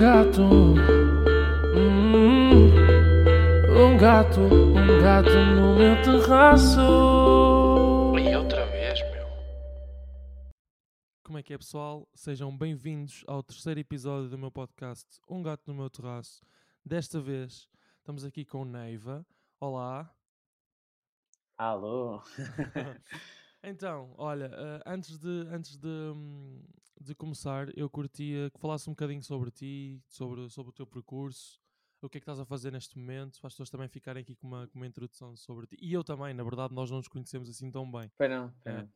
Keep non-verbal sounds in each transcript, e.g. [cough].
gato. Hum, um gato, um gato no meu terraço. E outra vez, meu. Como é que é, pessoal? Sejam bem-vindos ao terceiro episódio do meu podcast Um Gato no Meu Terraço. Desta vez estamos aqui com Neiva. Olá. Alô? [laughs] Então, olha, eh, antes, de, antes de, hum, de começar, eu curtia que falasse um bocadinho sobre ti, sobre, sobre o teu percurso, o que é que estás a fazer neste momento, para as pessoas também ficarem aqui com uma, com uma introdução sobre ti. E eu também, na verdade, nós não nos conhecemos assim tão bem. Pois não, pois É. não.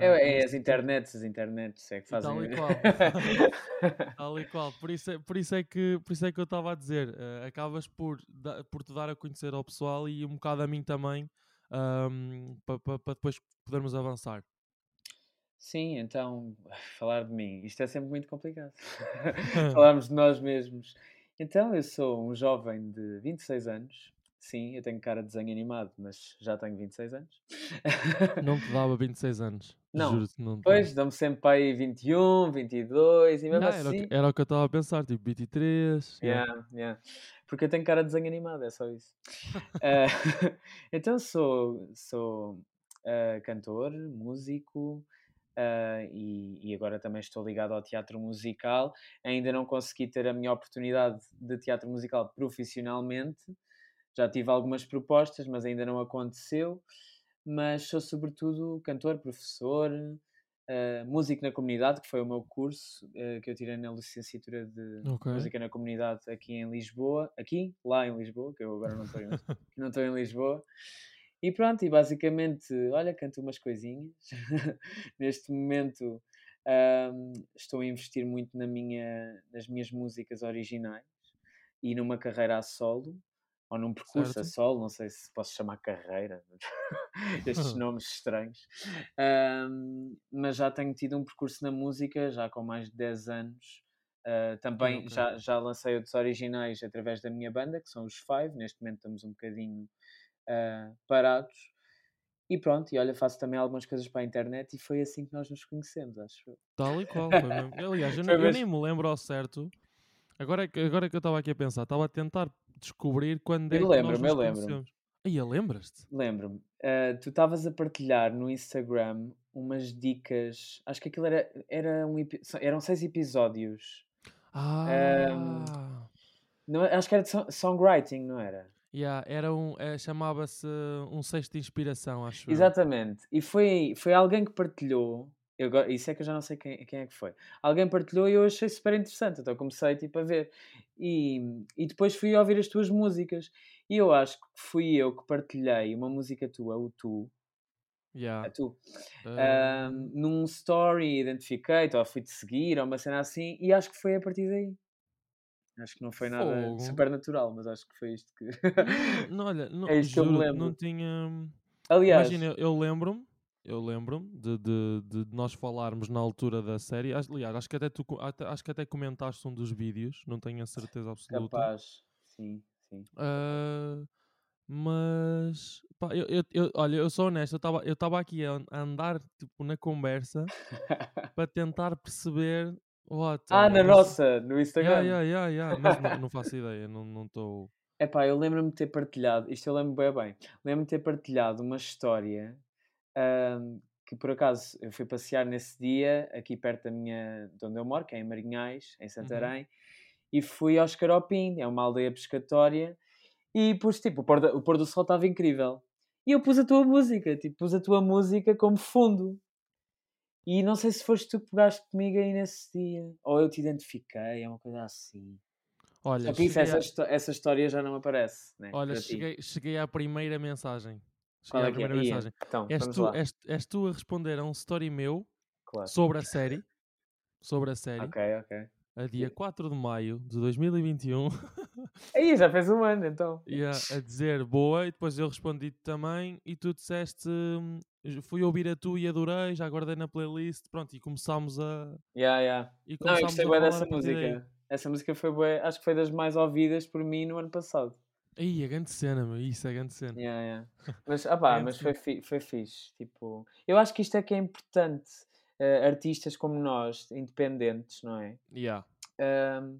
É, é as internets, as internets é que fazem. tal e qual. [laughs] Tal e qual. Por isso é, por isso é, que, por isso é que eu estava a dizer. eh, acabas por, da- por te dar a conhecer ao pessoal e um bocado a mim também, para depois podermos avançar. Sim, então, [sighs] falar de mim, isto é sempre muito complicado. [laughs] [laughs] Falarmos de nós mesmos. Então, eu sou um jovem de 26 anos. Sim, eu tenho cara de desenho animado, mas já tenho 26 anos. Não te dava [laughs] 26 anos. Não. Juro-te, não te Pois, dão-me sempre para aí 21, 22 e mesmo Não, era, o assim. que, era o que eu estava a pensar, tipo 23. yeah. Yeah, yeah. Porque eu tenho cara de desenho animado, é só isso. [laughs] Eh, [laughs] então sou, sou eh, cantor, músico eh, e, e agora também estou ligado ao teatro musical. Ainda não consegui ter a minha oportunidade de teatro musical profissionalmente. Já tive algumas propostas, mas ainda não aconteceu. Mas sou sobretudo cantor, professor, eh, músico na comunidade, que foi o meu curso eh, que eu tirei na licenciatura de Ok. música na comunidade aqui em Lisboa, aqui, lá em Lisboa, que eu agora não estou em, [laughs] não estou em Lisboa. E pronto, e basicamente, olha, canto umas coisinhas. [laughs] Neste momento estou a investir muito na minha, nas minhas músicas originais e numa carreira a solo, ou num percurso a Certo. solo, não sei se posso chamar carreira, [laughs] estes [laughs] nomes estranhos. Ahm, mas já tenho tido um percurso na música, já com mais de 10 anos. Ah, também ok. já, já lancei outros originais através da minha banda, que são os Five. Neste momento estamos um bocadinho ah, parados. E pronto, e olha, faço também algumas coisas para a internet e foi assim que nós nos conhecemos, acho. Tal e [laughs] qual. Aliás, eu, eu nem me lembro ao certo. Agora é agora é que eu estava aqui a pensar, estava a tentar descobrir quando é Eu que nós lembro-me, nos eu lembro-me. Aí, lembras-te? Lembro-me, ah, tu estavas a partilhar no Instagram umas dicas, acho que aquilo era, era um, eram seis episódios. Ah! Não, acho que era de so- songwriting, não era? Yeah, era um, eh, chamava-se um sexto de inspiração, acho eu. Exatamente. E foi, foi alguém que partilhou. Eu, isso é que eu já não sei quem, quem é que foi. Alguém partilhou e eu achei super interessante. Então comecei tipo, a ver. E, e depois fui ouvir as tuas músicas. E eu acho que fui eu que partilhei uma música tua, o Tu, Yeah. a Tu, Ah, ahm, num story, identifiquei-te, ou fui-te seguir, ou uma cena assim, e acho que foi a partir daí. Acho que não foi nada Fogo. super natural, mas acho que foi isto que. não, olha, [laughs] não, é isto que eu me juro, lembro. não tinha. Aliás, Imagina, eu, eu lembro-me, eu lembro-me de, de, de- nós falarmos na altura da série. Aliás, acho que até tu acho que até comentaste um dos vídeos, não tenho a certeza absoluta. capaz. Sim, sim. Ah, mas pá, eu, eu, eu- olha, eu sou honesto, eu estava aqui a, andar tipo, na conversa [laughs] para tentar perceber. What, Ah, na nossa, no Instagram. Yeah, yeah, yeah, yeah, mas não, não faço ideia, não estou. Epá, eu lembro-me de ter partilhado, isto eu lembro bem bem, lembro-me de ter partilhado uma história que por acaso eu fui passear nesse dia, aqui perto da minha, de onde eu moro, que é em Marinhais, em Santarém, e fui ao Escaropim, é uma aldeia pescatória, e pus tipo, o pôr, da- o pôr do sol estava incrível. E eu pus a tua música, tipo, pus a tua música como fundo. E não sei se foste tu que pegaste comigo aí nesse dia, ou eu te identifiquei, é uma coisa assim. Olha, Só que isso, essa, a- histó- essa história já não aparece, né? olha cheguei, cheguei à primeira mensagem. Qual é que é? primeira mensagem. Então, És tu, és, és tu a responder a um story meu Claro. sobre a série. Sobre a [laughs] série. Ok, ok. A dia 4 de maio de 2021. [laughs] Aí, já fez um ano, então. e a, a dizer boa. E depois eu respondi também. E tu disseste. hum, Fui ouvir a tu e adorei. Já guardei na playlist. Pronto, e começámos a. Yeah, yeah. E Não, eu começámos gostei a bem dessa a música. Essa música foi bué, acho que foi das mais ouvidas por mim no ano passado. Aí, a grande cena, meu. Isso é grande cena. Yeah, yeah. Mas, ah pá, Grande [laughs] mas foi, fi, foi fixe. Tipo, eu acho que isto é que é importante. eh, artistas como nós, independentes, não é? Yeah. Ahm,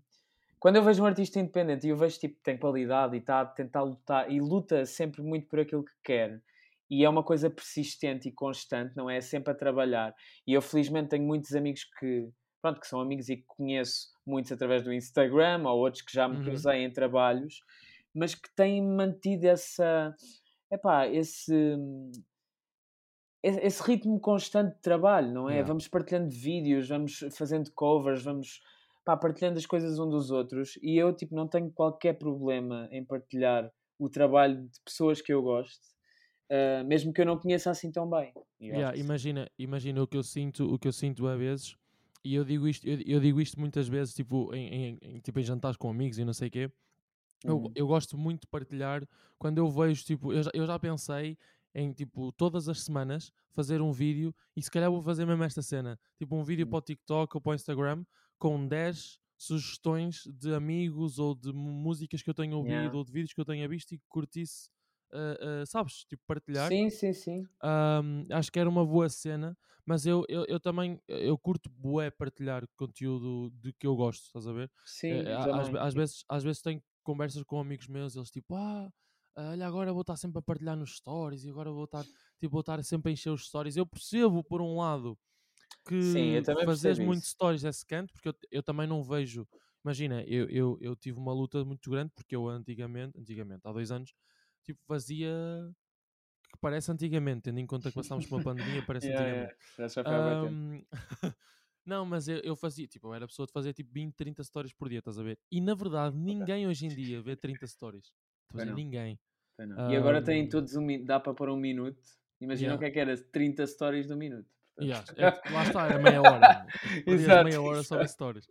quando eu vejo um artista independente e eu vejo tipo tem qualidade e está a tentar lutar e luta sempre muito por aquilo que quer e é uma coisa persistente e constante, não é? É sempre a trabalhar. E eu felizmente tenho muitos amigos que, pronto, que são amigos e que conheço muitos através do Instagram ou outros que já me Uhum. cruzei em trabalhos, mas que têm mantido essa, epá, esse, esse ritmo constante de trabalho, não é? Yeah. Vamos partilhando vídeos, vamos fazendo covers, vamos pá, partilhando as coisas um dos outros e eu tipo não tenho qualquer problema em partilhar o trabalho de pessoas que eu gosto, ah, mesmo que eu não conheça assim tão bem. Yeah, imagina, imagina o que eu sinto, o que eu sinto a vezes, e eu digo isto, eu, eu digo isto muitas vezes, tipo em, em- em- tipo em jantares com amigos e não sei o quê. Eu, Uhum. eu gosto muito de partilhar quando eu vejo, tipo, eu já, eu já pensei em, tipo, todas as semanas fazer um vídeo e se calhar vou fazer mesmo esta cena, tipo um vídeo Hum. para o TikTok ou para o Instagram com 10 sugestões de amigos ou de músicas que eu tenho ouvido Yeah. ou de vídeos que eu tenha visto e que curtisse, ah, ah, sabes? Tipo, partilhar. Sim, sim, sim. Ahm, acho que era uma boa cena, mas eu, eu, eu também eu curto bué partilhar conteúdo de que eu gosto, estás a ver? Sim, Eh, às, às vezes, às vezes tenho conversas com amigos meus, eles tipo, ah, olha, agora vou estar sempre a partilhar nos stories e agora vou estar, tipo, vou estar sempre a encher os stories. Eu percebo, por um lado, Sim, que também fazeres muito stories é secante, porque eu, eu também não vejo. Imagina, eu, eu, eu tive uma luta muito grande, porque eu antigamente, antigamente, há dois anos, tipo, fazia que parece antigamente, tendo em conta que passámos por uma [laughs] pandemia, parece Yeah, antigamente. yeah. Já [laughs] não, mas eu, eu fazia, tipo, eu era pessoa de fazer tipo 20, 30 stories por dia, estás a ver? E na verdade, ninguém hoje em dia vê 30 stories. Estás a ver? Ninguém. Não. E agora têm Ahm, todos um minuto, dá para pôr um minuto. Imagina yeah. o que é que era 30 stories do minuto. Yeah, é que lá está, era meia hora. [laughs] Perdias Exato, meia hora só exato. stories.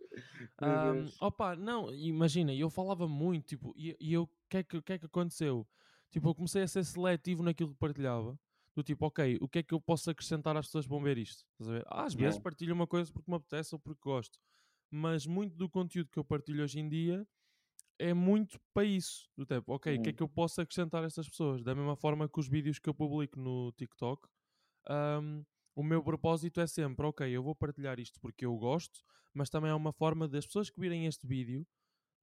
Deus. opa, não, imagina, eu falava muito, tipo, e, e eu, o que, é que, o que é que aconteceu? Tipo, eu comecei a ser seletivo naquilo que partilhava. Do tipo, ok, o que é que eu posso acrescentar às pessoas que vão ver isto? Estás a ver? Às vezes Yeah. partilho uma coisa porque me apetece ou porque gosto. Mas muito do conteúdo que eu partilho hoje em dia é muito para isso. Do tipo, ok, o que é Uhum. que eu posso acrescentar a estas pessoas? Da mesma forma que os vídeos que eu publico no TikTok, ahm, o meu propósito é sempre, ok, eu vou partilhar isto porque eu gosto, mas também é uma forma das pessoas que virem este vídeo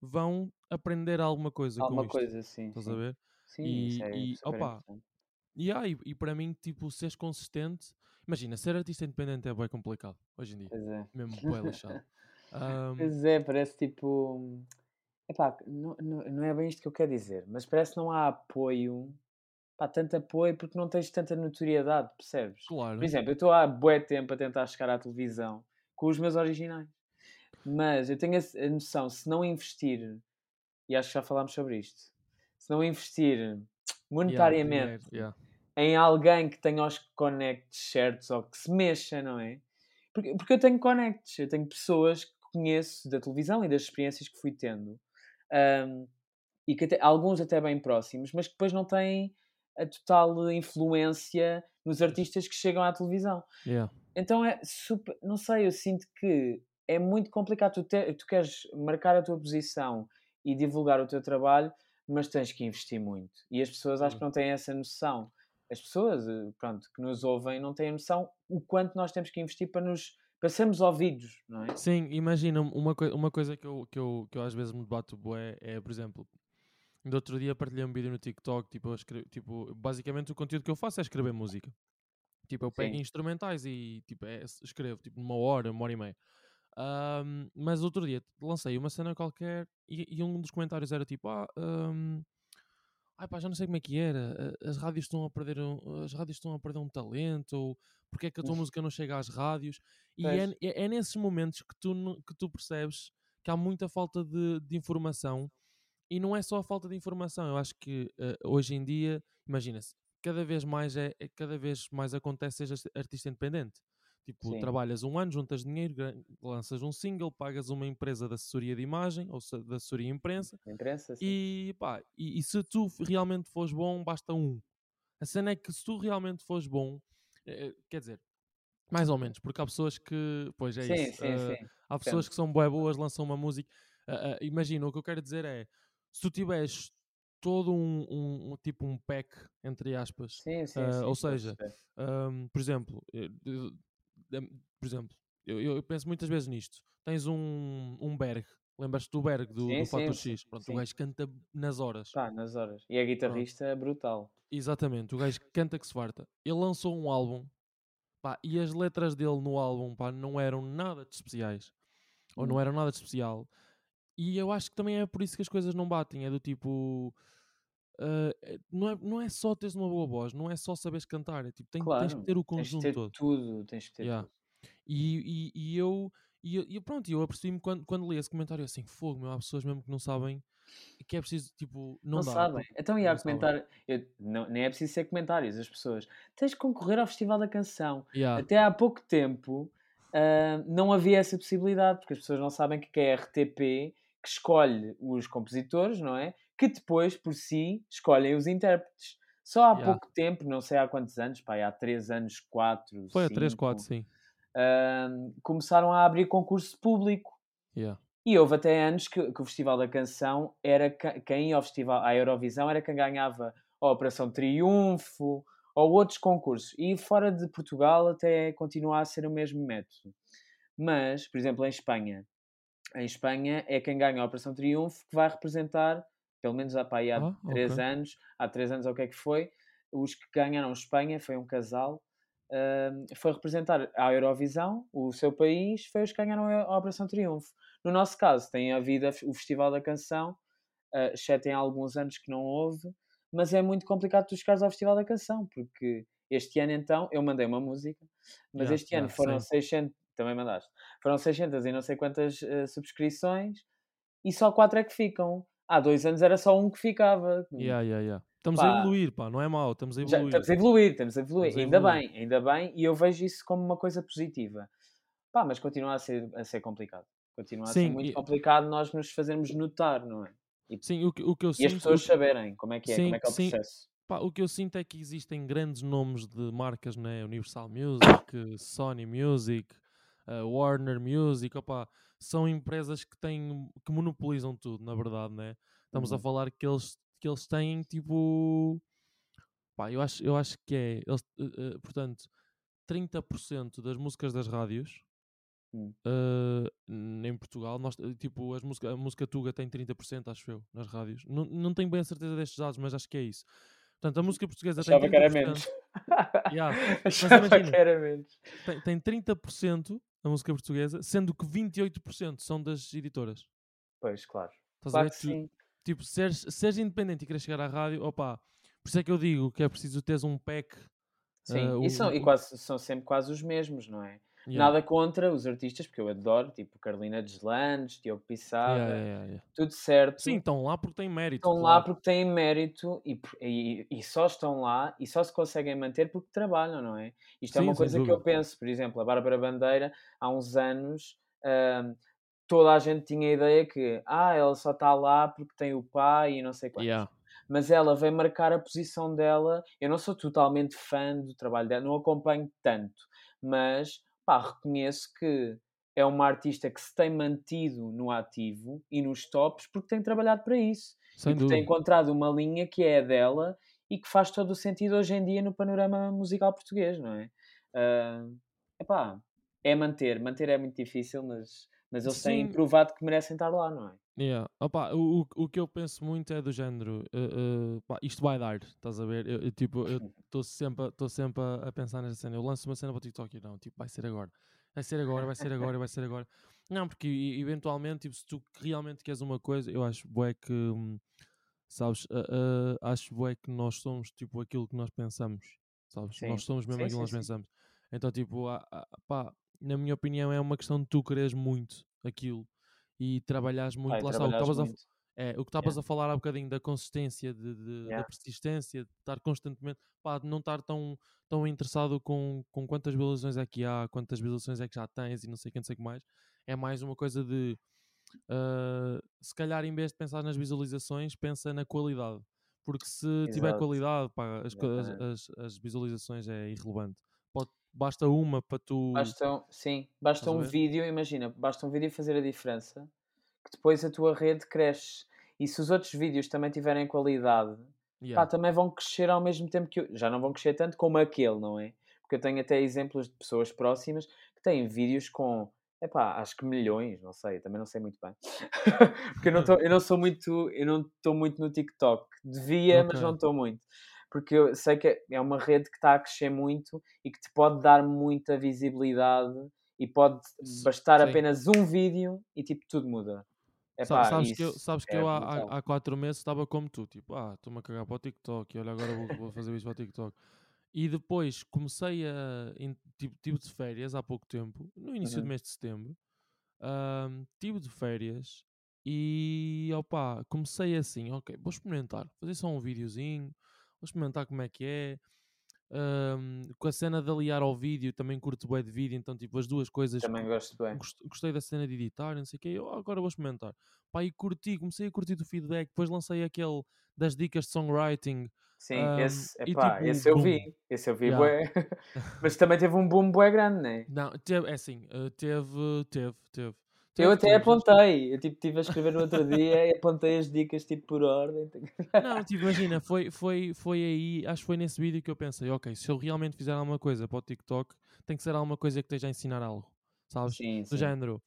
vão aprender alguma coisa com Alguma isto. coisa, sim, Estás a sim. ver? Sim, E, isso é e opa, importante. e, e, para mim, tipo, seres consistente. Imagina, ser artista independente é bem complicado hoje em dia. Pois é. Mesmo bem [laughs] lixado. Ahm, Pois é, parece tipo. Epá, não, não, não é bem isto que eu quero dizer, mas parece que não há apoio, pá, tanto apoio porque não tens tanta notoriedade, percebes? Por claro. exemplo, eu estou há bué tempo a tentar chegar à televisão com os meus originais, mas eu tenho a, noção, se não investir, e acho que já falámos sobre isto, se não investir Yeah, monetariamente yeah. Em alguém que tenha os connects certos ou que se mexa, não é? Porque, porque eu tenho connects, eu tenho pessoas que conheço da televisão e das experiências que fui tendo, ahm, e que até- alguns até bem próximos, mas que depois não têm a total influência nos artistas que chegam à televisão. Yeah. Então é super, não sei, eu sinto que é muito complicado. Tu, te- tu queres marcar a tua posição e divulgar o teu trabalho, mas tens que investir muito. E as pessoas acho que não têm essa noção. As pessoas, eh, pronto, que nos ouvem não têm noção o quanto nós temos que investir para nos para sermos ouvidos, não é? Sim, imagina, uma, coi- uma coisa que eu, que, eu, que eu às vezes me debato bué é, por exemplo, no outro dia partilhei um vídeo no TikTok, tipo, tipo, basicamente o conteúdo que eu faço é escrever música. Tipo, eu pego Sim. instrumentais e tipo, é, escrevo tipo uma hora, uma hora e meia. Ahm, mas outro dia lancei uma cena qualquer e, e um dos comentários era tipo, ah, ahm, ai pá, já não sei como é que era, as rádios estão a perder um, as rádios estão a perder um talento, ou porque é que a tua música não chega às rádios? E é, é, é nesses momentos que tu, que tu percebes que há muita falta de, de informação. E não é só a falta de informação, eu acho que eh, hoje em dia, imagina-se, cada vez mais é, é- cada vez mais acontece sejas artista independente. Tipo, Sim. trabalhas um ano, juntas dinheiro, lanças um single, pagas uma empresa de assessoria de imagem ou de assessoria de imprensa imprensa, sim. e, pá, e, e se tu realmente fores bom, basta um. A cena é que se tu realmente fores bom, eh, eh, quer dizer, mais ou menos, porque há pessoas que, pois é sim, isso, sim, eh, sim. há pessoas que são bué boas, lançam uma música. ah, ah, imagina, o que eu quero dizer é, se tu tiveres todo um, um- um- tipo um pack, entre aspas, Sim, sim, ah, sim, ou seja, perceber. Ahm, por exemplo, por exemplo, eu, eu penso muitas vezes nisto. Tens um, um Berg, Lembras-te do Berg, do, Sim, do sim, Fator sim, X? Pronto, o gajo canta nas horas. Pá, nas horas. E a Pronto, guitarrista é brutal. exatamente, o gajo canta que se farta. Ele lançou um álbum, pá, e as letras dele no álbum, pá, não eram nada de especiais. Ou não Hum. eram nada de especial. E eu acho que também é por isso que as coisas não batem. É do tipo. Ah, é- não, é, não é só teres uma boa voz, não é só saberes cantar. É tipo, tem- tens que Claro, ter o tens conjunto ter todo. tudo, tens de ter Yeah. tudo. E, e, e eu, e, e pronto, eu apercebi-me quando, quando li esse comentário assim: fogo, meu, há pessoas mesmo que não sabem que é preciso, tipo, não, Não dá. sabem. porque Então, e há comentário. eu- não, nem é preciso ser comentários, as pessoas. Tens de concorrer ao Festival da Canção. Yeah, Até há pouco tempo ah, não havia essa possibilidade, porque as pessoas não sabem que é a RTP que escolhe os compositores, não é? Que depois, por si, escolhem os intérpretes. Só há Yeah. pouco tempo, não sei há quantos anos, pá, há 3 anos, 4, Foi a 3, 4, 5, sim. começaram a abrir concurso público. Yeah. E houve até anos que, que o Festival da Canção era quem ia ao festival, à Eurovisão era quem ganhava a Operação Triunfo ou outros concursos. E fora de Portugal até continua a ser o mesmo método. Mas, por exemplo, em Espanha, em Espanha é quem ganha a Operação Triunfo que vai representar, pelo menos há, pá, há Ah, três ok. anos, há três anos ou o que é que foi, os que ganharam Espanha, foi um casal, hum, foi representar a Eurovisão, o seu país, foi os que ganharam a Operação Triunfo. No nosso caso, tem havido o Festival da Canção, uh, exceto em alguns anos que não houve, mas é muito complicado tu chegares ao Festival da Canção, porque este ano então, eu mandei uma música, mas este ano foram same. 600, também mandaste, foram 600 e não sei quantas uh, subscrições, e só quatro é que ficam. Há dois anos era só um que ficava. Yeah, yeah, yeah. Estamos a Pá, evoluir, pá, não é mau, estamos a já evoluir. estamos a evoluir, estamos a evoluir. Estamos a ainda evoluir. bem, ainda bem, e eu vejo isso como uma coisa positiva. Pá, mas continua a ser, a ser complicado. Continua a ser Sim, muito e- complicado nós nos fazermos notar, não é? E, sim, o que, o que eu e as sinto, pessoas o, saberem como é que é, como sim, é que é o sim, processo. pá, o que eu sinto é que existem grandes nomes de marcas, né? Universal Music, Sony Music, uh, Warner Music, opá, são empresas que têm, que monopolizam tudo, na verdade, né? Estamos a Uhum. falar que eles, que eles têm tipo, pá, eu acho, eu acho que é, eles, uh, uh, portanto, 30% das músicas das rádios. Uh, em Portugal, nós, tipo, as música, a música Tuga tem 30%, acho eu, nas rádios. Não, não tenho bem a certeza destes dados, mas acho que é isso. Portanto, a música portuguesa tem Achava que era 30%. menos. Yeah, [laughs] Achava imagina. que era menos. Tem, tem 30% a música portuguesa, sendo que 28% são das editoras. Pois, claro. Estás Claro a ver? Sim. tipo, seres, seres independente e queres chegar à rádio, opá, por isso é que eu digo que é preciso teres um pack. Sim, uh, e, são, um- e quase, são sempre quase os mesmos, não é? Yeah, Nada contra os artistas, porque eu adoro, tipo Carolina Deslandes, Diogo Pissarra, yeah, yeah, tudo certo. Sim, estão lá porque têm mérito. estão lá claro. porque têm mérito e, e, e só estão lá e só se conseguem manter porque trabalham, não é? Isto é Sim, uma sem coisa que eu dúvida. penso, por exemplo, a Bárbara Bandeira, há uns anos, ahm, toda a gente tinha a ideia que ah, ela só está lá porque tem o pai e não sei quantos. Yeah. Mas ela vem marcar a posição dela. Eu não sou totalmente fã do trabalho dela, não acompanho tanto, mas pá, reconheço que é uma artista que se tem mantido no ativo e nos tops porque tem trabalhado para isso Sem e porque tem dúvida. encontrado uma linha que é a dela e que faz todo o sentido hoje em dia no panorama musical português, não é? Ah, epá, é manter. Manter é muito difícil, mas, mas eles têm Sim. provado que merecem estar lá, não é? Yeah. Opa, o, o, o que eu penso muito é do género, eh, eh, pá, isto vai dar, estás a ver? Eu, eu, tipo, eu [laughs] estou sempre, tô sempre a, a pensar nessa cena. Eu lanço uma cena para o TikTok e não, tipo, vai ser agora, vai ser agora, vai ser agora, vai ser agora. Não, porque eventualmente, tipo, se tu realmente queres uma coisa, eu acho bué que, hum, sabes, eh, acho bué que nós somos tipo aquilo que nós pensamos, sabes? Sim. Nós somos mesmo Sim, aquilo que nós sim. pensamos. Então, tipo, há- há- pá, na minha opinião, é uma questão de tu quereres muito aquilo e trabalhares muito. Lá está, o que estavas a, é, o que estavas a falar há bocadinho da consistência, de, de- da Yeah. persistência, de estar constantemente, pá, de não estar tão, tão interessado com, com quantas visualizações é que há, quantas visualizações é que já tens e não sei quem, não sei o que mais. É mais uma coisa de, ah, se calhar em vez de pensar nas visualizações, pensa na qualidade. Porque se tiver Exato. qualidade, pá, as, co- as, as, as visualizações é irrelevante. Basta uma para tu. Basta, um- sim, basta um vídeo, imagina, basta um vídeo fazer a diferença, que depois a tua rede cresce. E se os outros vídeos também tiverem qualidade, pá, Yeah. também vão crescer ao mesmo tempo que eu. Já não vão crescer tanto como aquele, não é? Porque eu tenho até exemplos de pessoas próximas que têm vídeos com Epá, acho que milhões, não sei, também não sei muito bem. [laughs] Porque eu não, tô, eu não sou muito, eu não estou muito no TikTok. Devia, mas Ok. não estou muito. Porque eu sei que é uma rede que está a crescer muito e que te pode dar muita visibilidade e pode bastar Sim. apenas um vídeo e tipo tudo muda. Epá, sabes que eu, sabes que é eu há, há, quatro meses estava como tu, tipo, ah, estou-me a cagar para o TikTok e olha, agora vou, vou fazer isso para o TikTok. E depois comecei a. em- Tipo, tive de férias há pouco tempo, no início do Uhum. mês de setembro. ahm, tive de férias e opá, comecei assim, ok, vou experimentar, fazer só um videozinho, vou experimentar como é que é. ahm, com a cena de aliar ao vídeo, também curto bué de vídeo, então tipo as duas coisas Também gosto bem. gost- gostei da cena de editar, não sei o quê, eu agora vou experimentar. Pá, e curti, comecei a curtir do feedback, depois lancei aquele das dicas de songwriting. Sim, ahm, esse, e epá, tipo, esse eu boom. vi. Esse eu vi, Yeah. bué. [laughs] Mas também teve um boom bué grande, né? Não, teve, é assim, eh, teve, teve, teve. Eu até apontei. Eu tipo, estive a escrever no outro dia e apontei as dicas tipo por ordem. Não, tipo, imagina, foi, foi, foi aí, acho que foi nesse vídeo que eu pensei, ok, se eu realmente fizer alguma coisa para o TikTok, tem que ser alguma coisa que esteja a ensinar algo, sabes? Sim, do sim. género.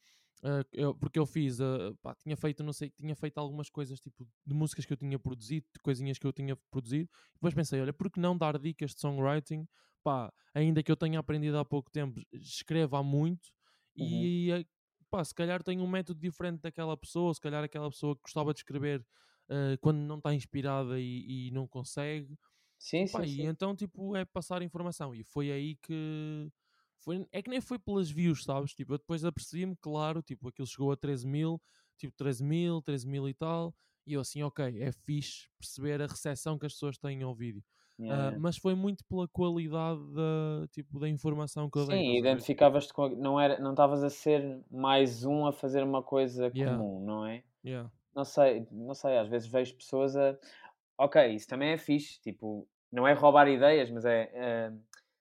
ah, eu- porque eu fiz, ah, pá, tinha feito, não sei, tinha feito algumas coisas tipo de músicas que eu tinha produzido, de coisinhas que eu tinha produzido. Depois pensei, olha, por que não dar dicas de songwriting? Pá, ainda que eu tenha aprendido há pouco tempo, escrevo há muito Uhum. e pá, se calhar tenho um método diferente daquela pessoa, se calhar aquela pessoa que gostava de escrever ah, quando não está inspirada e, e não consegue. Sim, Pá, sim, e sim. então, tipo, é passar informação. E foi aí que. Foi, é que nem foi pelas views, sabes? Tipo, eu depois apercebi-me, claro, tipo, aquilo chegou a 13 mil, tipo, 13 mil, 13 mil e tal. E eu assim, ok, é fixe perceber a recepção que as pessoas têm ao vídeo. Yeah, Ah, yeah. mas foi muito pela qualidade da, tipo, da informação que eu dei. Sim, identificavas-te com. a- Não era, não estavas a ser mais um a fazer uma coisa Yeah. comum, não é? Yeah. Não sei, não sei, às vezes vejo pessoas a. Ok, isso também é fixe, tipo, não é roubar ideias, mas é. eh,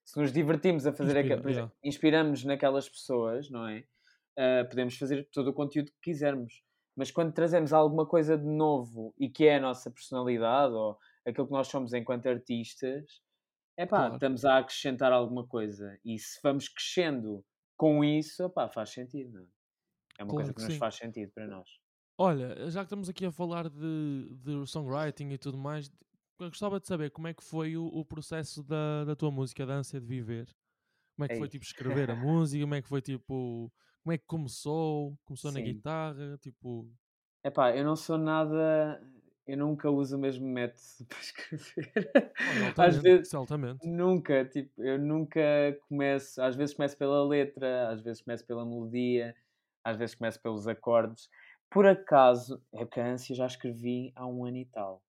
se nos divertimos a fazer. Inspira, por exemplo, inspiramos naquelas pessoas, não é? Eh, podemos fazer todo o conteúdo que quisermos. Mas quando trazemos alguma coisa de novo e que é a nossa personalidade ou aquilo que nós somos enquanto artistas, é pá, Claro. estamos a acrescentar alguma coisa. E se vamos crescendo com isso, pá, faz sentido, não é? É uma coisa Claro que que nos faz sentido para nós. Olha, já que estamos aqui a falar de, de songwriting e tudo mais, eu gostava de saber como é que foi o, o processo da, da tua música, da ânsia de viver. Como é que foi Ei. tipo escrever a [laughs] música? Como é que foi tipo. Como é que começou? Começou na Sim. guitarra? Tipo. Epá, eu não sou nada. Eu nunca uso o mesmo método [laughs] para escrever. Olha, Às vezes, isso é altamente. nunca, tipo, eu nunca começo. Às vezes começo pela letra, às vezes começo pela melodia, às vezes começo pelos acordes. Por acaso, é que a ânsia já escrevi há um ano e tal.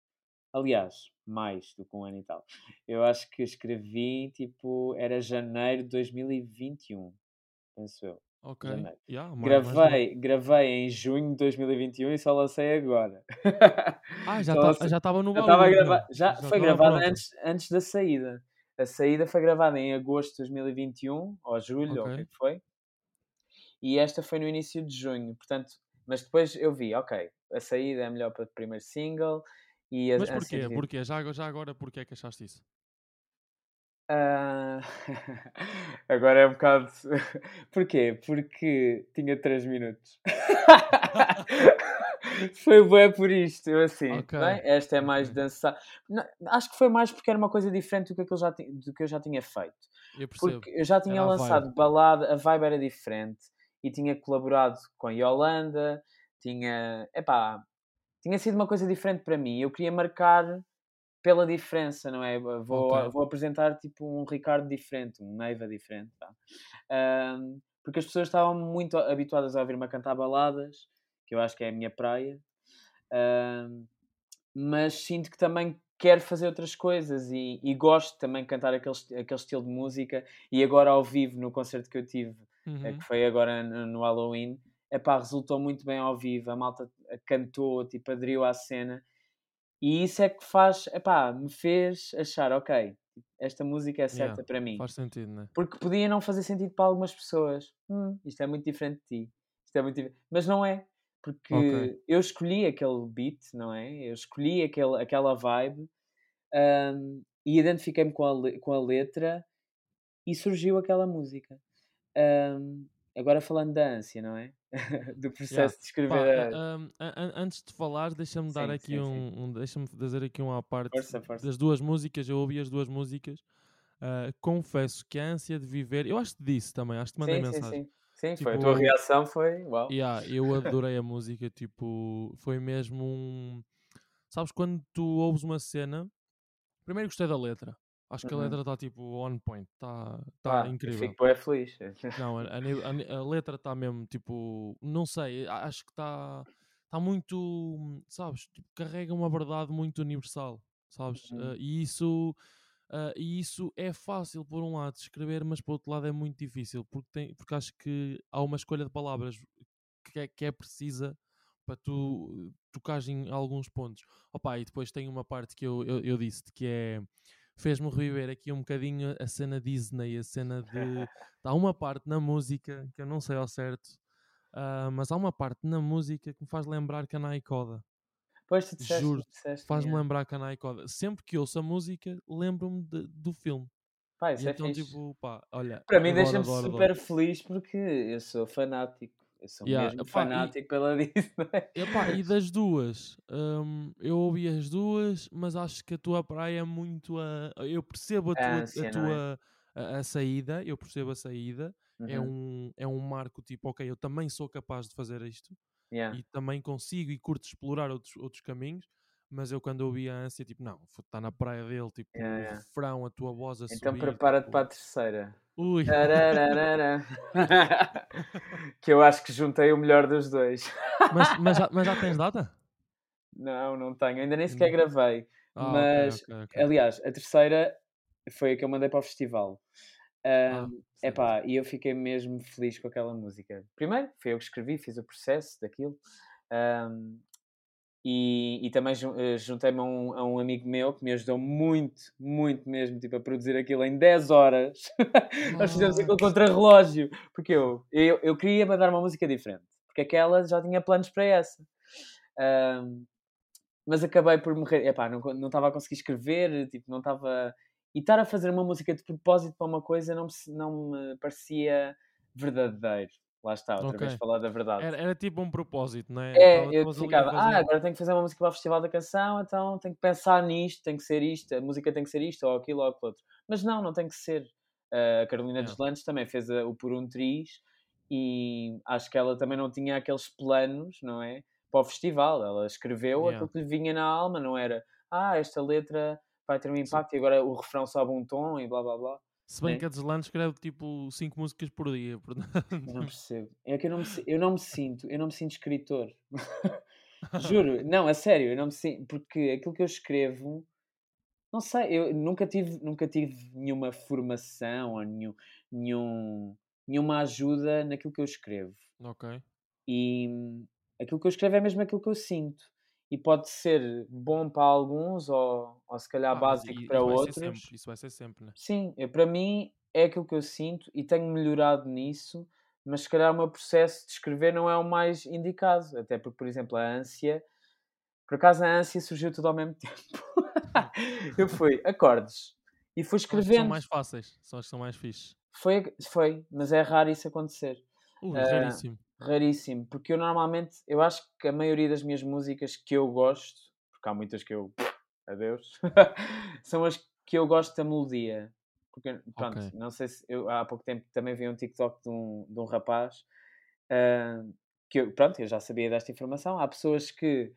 Aliás, mais do que um ano e tal. Eu acho que escrevi, tipo, era janeiro de 2021, penso eu. Ok. Janeiro. Yeah, mais, mais novo. Gravei, gravei em junho de 2021 e só lancei agora. Ah, [laughs] já Só tá- lancei- já estava no já baú. estava a então. gravar, já, Já foi estava gravada antes, antes da saída. A saída foi gravada em agosto de 2021, ou julho, ou o que é que foi. E esta foi no início de junho, portanto, mas depois eu vi, ok, a saída é melhor para o primeiro single e a Mas a porquê? seguir- Porquê? Já, agora- já agora, porquê é que achaste isso? Ah, [laughs] agora é um bocado. [laughs] Porquê? Porque tinha 3 minutos. [laughs] foi bué por isto. Eu assim, Ok, bem, esta é mais ok. dançar. Não, acho que foi mais porque era uma coisa diferente do que, aquilo já do que eu já tinha feito. Eu percebo. Porque eu já tinha Era a lançado vibe. balada, a vibe era diferente e tinha colaborado com a Yolanda, tinha. Epá, tinha sido uma coisa diferente para mim. Eu queria marcar pela diferença, não é? Vou, Ok. vou apresentar tipo um Ricardo diferente, um Neiva diferente. tá? Ahm, porque as pessoas estavam muito habituadas a ouvir-me a cantar baladas, que eu acho que é a minha praia. Ahm, mas sinto que também quero fazer outras coisas e, e gosto também de cantar aquele, aquele estilo de música. E agora ao vivo, no concerto que eu tive, eh, Uhum. que foi agora no, no Halloween, epá, resultou muito bem ao vivo. A malta cantou, tipo, aderiu à cena. E isso é que faz, epá, me fez achar, ok, esta música é certa Yeah, para mim. Faz sentido, né? Porque podia não fazer sentido para algumas pessoas. Hum, isto é muito diferente de ti. Isto é muito dif- Mas não é. Porque Ok. eu escolhi aquele beat, não é? Eu escolhi aquele, aquela vibe hum, e identifiquei-me com a, com a letra e surgiu aquela música. Hum, agora falando da ânsia, não é? [laughs] Do Yeah. processo de Pá, escrever a- a... um, antes de falar, deixa-me dar Sim, aqui sim, sim. um, um- deixa-me fazer aqui uma parte Força, força. das duas músicas. Eu ouvi as duas músicas. Ah, confesso que a ânsia de viver, eu acho que disse também, acho que te mandei Sim, sim, mensagem. sim. Sim, foi. A tua Tipo, reação foi... Uau. yeah, eu adorei a música. Tipo, foi mesmo um. Sabes quando tu ouves uma cena? Primeiro gostei da letra. Acho que a Uhum. letra está tipo on point, está tá eu incrível. fico bem feliz. Não, a, a a letra está mesmo tipo, não sei, acho que está tá muito, sabes, tipo, carrega uma verdade muito universal, sabes? Uhum. Ah, e isso ah, e isso é fácil por um lado de escrever, mas por outro lado é muito difícil, porque, tem, porque acho que há uma escolha de palavras que é, que é precisa para tu tocares em alguns pontos. Opa, e depois tem uma parte que eu, eu, eu disse que é fez-me reviver aqui um bocadinho a cena Disney, a cena de. [laughs] Há uma parte na música que eu não sei ao certo, ah, mas há uma parte na música que me faz lembrar Kanai Koda. Pois tu disseste, Juro, Faz-me yeah. lembrar Kanai Koda. Sempre que ouço a música, lembro-me do filme. Pá, isso E é então, fixe. tipo, pá, olha. Para mim deixa-me super adoro. feliz porque eu sou fanático. Eu sou Yeah, mesmo epá, e- fanático pela [laughs] Disney. Epá, e das duas, hum, eu ouvi as duas, mas acho que a tua praia é muito a. Eu percebo a tua, a não é? tua a, a saída, eu percebo a saída. É, Uhum, um, é um marco tipo, ok, eu também sou capaz de fazer isto yeah. e também consigo e curto explorar outros, outros caminhos. Mas eu quando ouvi a ânsia, tipo, não, está na praia dele, tipo, Yeah, o yeah. refrão, a tua voz a Então prepara-te tipo, para a terceira. Ui, [laughs] que eu acho que juntei o melhor dos dois. mas, mas, já, mas já tens [laughs] data? Não, não tenho. Ainda nem sequer Não. gravei. Ah, Mas, ok, ok, ok. aliás, a terceira foi a que eu mandei para o festival. Ah, Ahm, certo. epá, e eu fiquei mesmo feliz com aquela música. Primeiro, foi eu que escrevi, fiz o processo daquilo. Ahm, e, e também eh, juntei-me a um, a um amigo meu que me ajudou muito, muito mesmo, tipo, a produzir aquilo em 10 horas. [laughs] Nós fizemos aquilo contra relógio, porque eu, eu, eu queria mandar uma música diferente, porque aquela já tinha planos para essa. Ahm, mas acabei por morrer, epá, não estava a conseguir escrever, tipo, não estava... E estar a fazer uma música de propósito para uma coisa não me, não me parecia verdadeiro. Lá está, outra vez Ok. falar da verdade. Era, era tipo um propósito, não é? É, Tava- eu ficava, ah, agora tenho que fazer uma música para o Festival da Canção, então tenho que pensar nisto, tem que ser isto, a música tem que ser isto, ou aquilo, ou aquilo outro. Mas não, não tem que ser. Uh, a Carolina Yeah. Deslandes também fez a- o Por Um Triz e acho que ela também não tinha aqueles planos, não é? Para o festival. Ela escreveu Yeah. aquilo que lhe vinha na alma, não era, ah, esta letra vai ter um Sim. impacto e agora o refrão sobe um tom e blá blá blá. Se bem né? que a Deslandes escreve tipo 5 músicas por dia, [laughs] Eu não portanto. percebo. É que eu não me, eu não me sinto, eu não me sinto escritor. [laughs] Juro, [laughs] não, a sério, eu não me sinto, porque aquilo que eu escrevo, não sei, eu nunca tive, nunca tive nenhuma formação ou nenhum, nenhum, nenhuma ajuda naquilo que eu escrevo. ok. E hum, aquilo que eu escrevo é mesmo aquilo que eu sinto. E pode ser bom para alguns ou, ou se calhar Ah, básico i- para isso outros. sempre, isso vai ser sempre, né? Sim, eu- para mim é aquilo que eu sinto e tenho melhorado nisso, mas se calhar o meu processo de escrever não é o mais indicado. Até porque, por exemplo, a ânsia, por acaso a ânsia surgiu tudo ao mesmo [laughs] tempo. eu [laughs] fui acordes e fui que são escrevendo. mais fáceis, são as que são mais fixes. Foi, foi, mas é raro isso acontecer. Ui, Ah, raríssimo. Raríssimo, porque eu normalmente, eu acho que a maioria das minhas músicas que eu gosto, porque há muitas que eu, adeus, [laughs] são as que eu gosto da melodia. Porque, pronto, Ok. não sei se, eu há pouco tempo também vi um TikTok de um, de um rapaz, ah, que eu, pronto, eu já sabia desta informação, há pessoas que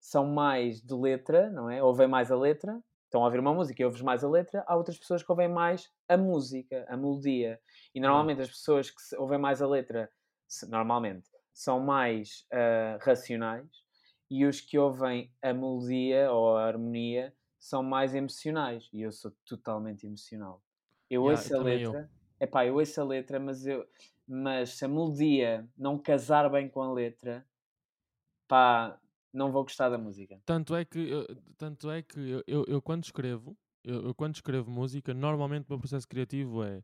são mais de letra, não é? Ouvem mais a letra, estão a ouvir uma música e ouves mais a letra, há outras pessoas que ouvem mais a música, a melodia. E normalmente as pessoas que ouvem mais a letra, normalmente, são mais ah, racionais e os que ouvem a melodia ou a harmonia são mais emocionais. E eu sou totalmente emocional. Eu Yeah, ouço a eu. letra, epá, eu ouço a letra, mas, eu, mas se a melodia não casar bem com a letra, pá, não vou gostar da música. Tanto é que, eu, tanto é que eu, eu, eu quando escrevo, eu, eu quando escrevo música, normalmente o meu processo criativo é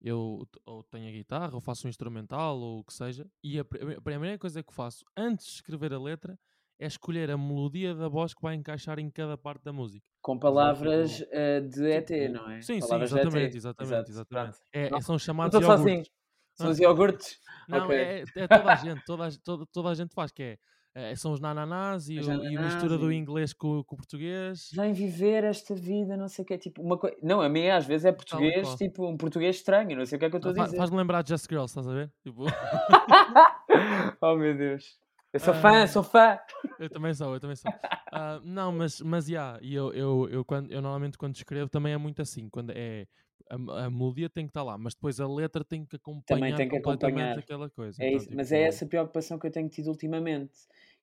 eu ou tenho a guitarra, ou faço um instrumental, ou o que seja, e a, a primeira coisa que faço antes de escrever a letra é escolher a melodia da voz que vai encaixar em cada parte da música. Com palavras ah, de ET, tipo, não é? Sim, sim, Palavras ET. exatamente, exatamente, exatamente. É, são chamados estou sozinho. iogurtes. São os iogurtes? Não, Ok. é, é toda a gente, toda a, toda, toda a gente faz, que é, eh, são os nananás e, Os o- e a mistura do inglês com, com o português. Vem viver esta vida, não sei o que é tipo uma coisa. Não, a minha às vezes é português, tipo um português estranho, não sei o que é que eu estou a dizer. Faz-me lembrar de Just Girls, estás a ver? Tipo, [laughs] oh meu Deus. Eu sou Ah. fã, sou fã. eu também sou, eu também sou. [laughs] Ah, não, mas, mas yeah, eu, eu, eu, quando, eu normalmente quando escrevo também é muito assim, quando é a, a melodia tem que estar lá, mas depois a letra tem que acompanhar tem que acompanhar. aquela coisa. É Então, isso, mas tipo, é essa preocupação que eu tenho tido ultimamente,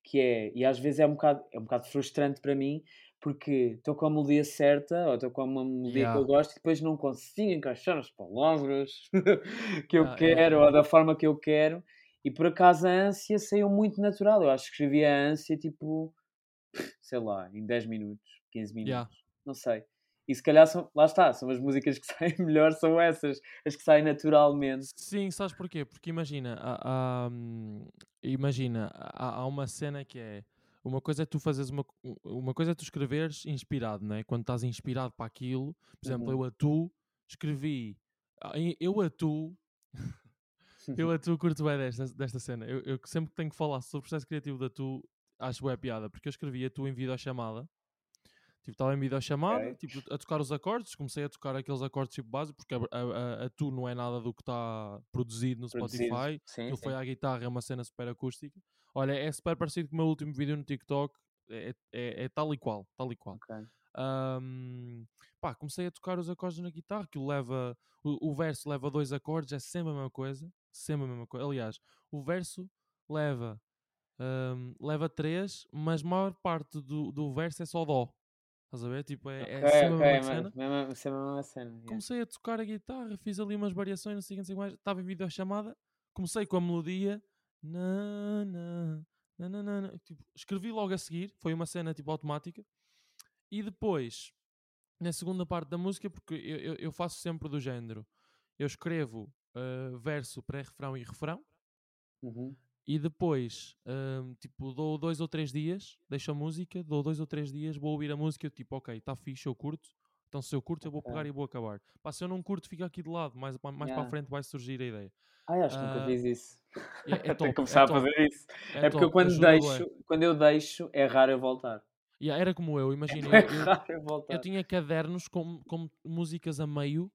que é, e às vezes é um bocado, é um bocado frustrante para mim, porque estou com a melodia certa, ou estou com uma melodia que Yeah. eu gosto, e depois não consigo encaixar as palavras [laughs] que eu Ah, é, quero, é. ou da forma que eu quero, e por acaso a ânsia saiu muito natural. Eu acho que escrevi a ânsia tipo, sei lá, em 10 minutos, 15 minutos, Yeah. não sei. E se calhar são, lá está, são as músicas que [laughs] saem melhor, são essas, as que saem naturalmente. Sim, sabes porquê? Porque imagina, há, há, hum, imagina, há, há uma cena que é uma coisa é tu fazeres uma, uma coisa é tu escreveres inspirado, não é? Quando estás inspirado para aquilo, por exemplo, Uhum. eu a tu escrevi, ah, eu a tu, [laughs] eu a tu curto bem desta, desta cena. Eu, eu sempre que tenho que falar sobre o processo criativo da tu, acho bem piada, porque eu escrevi a tu em videochamada. Tipo, estava em videochamada, Ok. tipo, a tocar os acordes, comecei a tocar aqueles acordes tipo básicos, porque a, a, a- tu não é nada do que está produzido no Produzido. Spotify. Sim, sim. foi à guitarra, é uma cena super acústica. Olha, é super parecido com o meu último vídeo no TikTok. É, é, é tal e qual, tal e qual. Ok. Ahm, pá, comecei a tocar os acordes na guitarra, aquilo leva. O, o verso leva dois acordes, é sempre a mesma coisa. Sempre a mesma coisa. Aliás, o verso leva. ahm, leva três, mas a maior parte do, do verso é só dó. Estás a ver? Tipo, é, é Ok, sempre a ok, mesma cena. mesma, sempre a mesma cena. yeah. Comecei a tocar a guitarra, fiz ali umas variações, não sei, não sei mais. Estava em videochamada, comecei com a melodia. Na, na, na, na, na, na, tipo, escrevi logo a seguir, foi uma cena tipo automática. E depois, na segunda parte da música, porque eu, eu, eu faço sempre do género: eu escrevo ah, verso, pré-refrão e refrão. Uhum. E depois, hum, tipo, dou dois ou três dias, deixo a música, dou dois ou três dias, vou ouvir a música, eu tipo, ok, está fixe, eu curto. Então se eu curto, eu vou pegar e vou acabar. Pá, se eu não curto, fica aqui de lado, mais, mais para a Yeah. frente vai surgir a ideia. Ai, acho que nunca Ah, fiz isso. é- [laughs] é top, que começar é a fazer top, isso. É, porque eu quando deixo, quando eu deixo, é raro eu voltar. Yeah, era como eu, [laughs] imagina, É eu, eu, raro eu tinha cadernos com, com músicas a meio,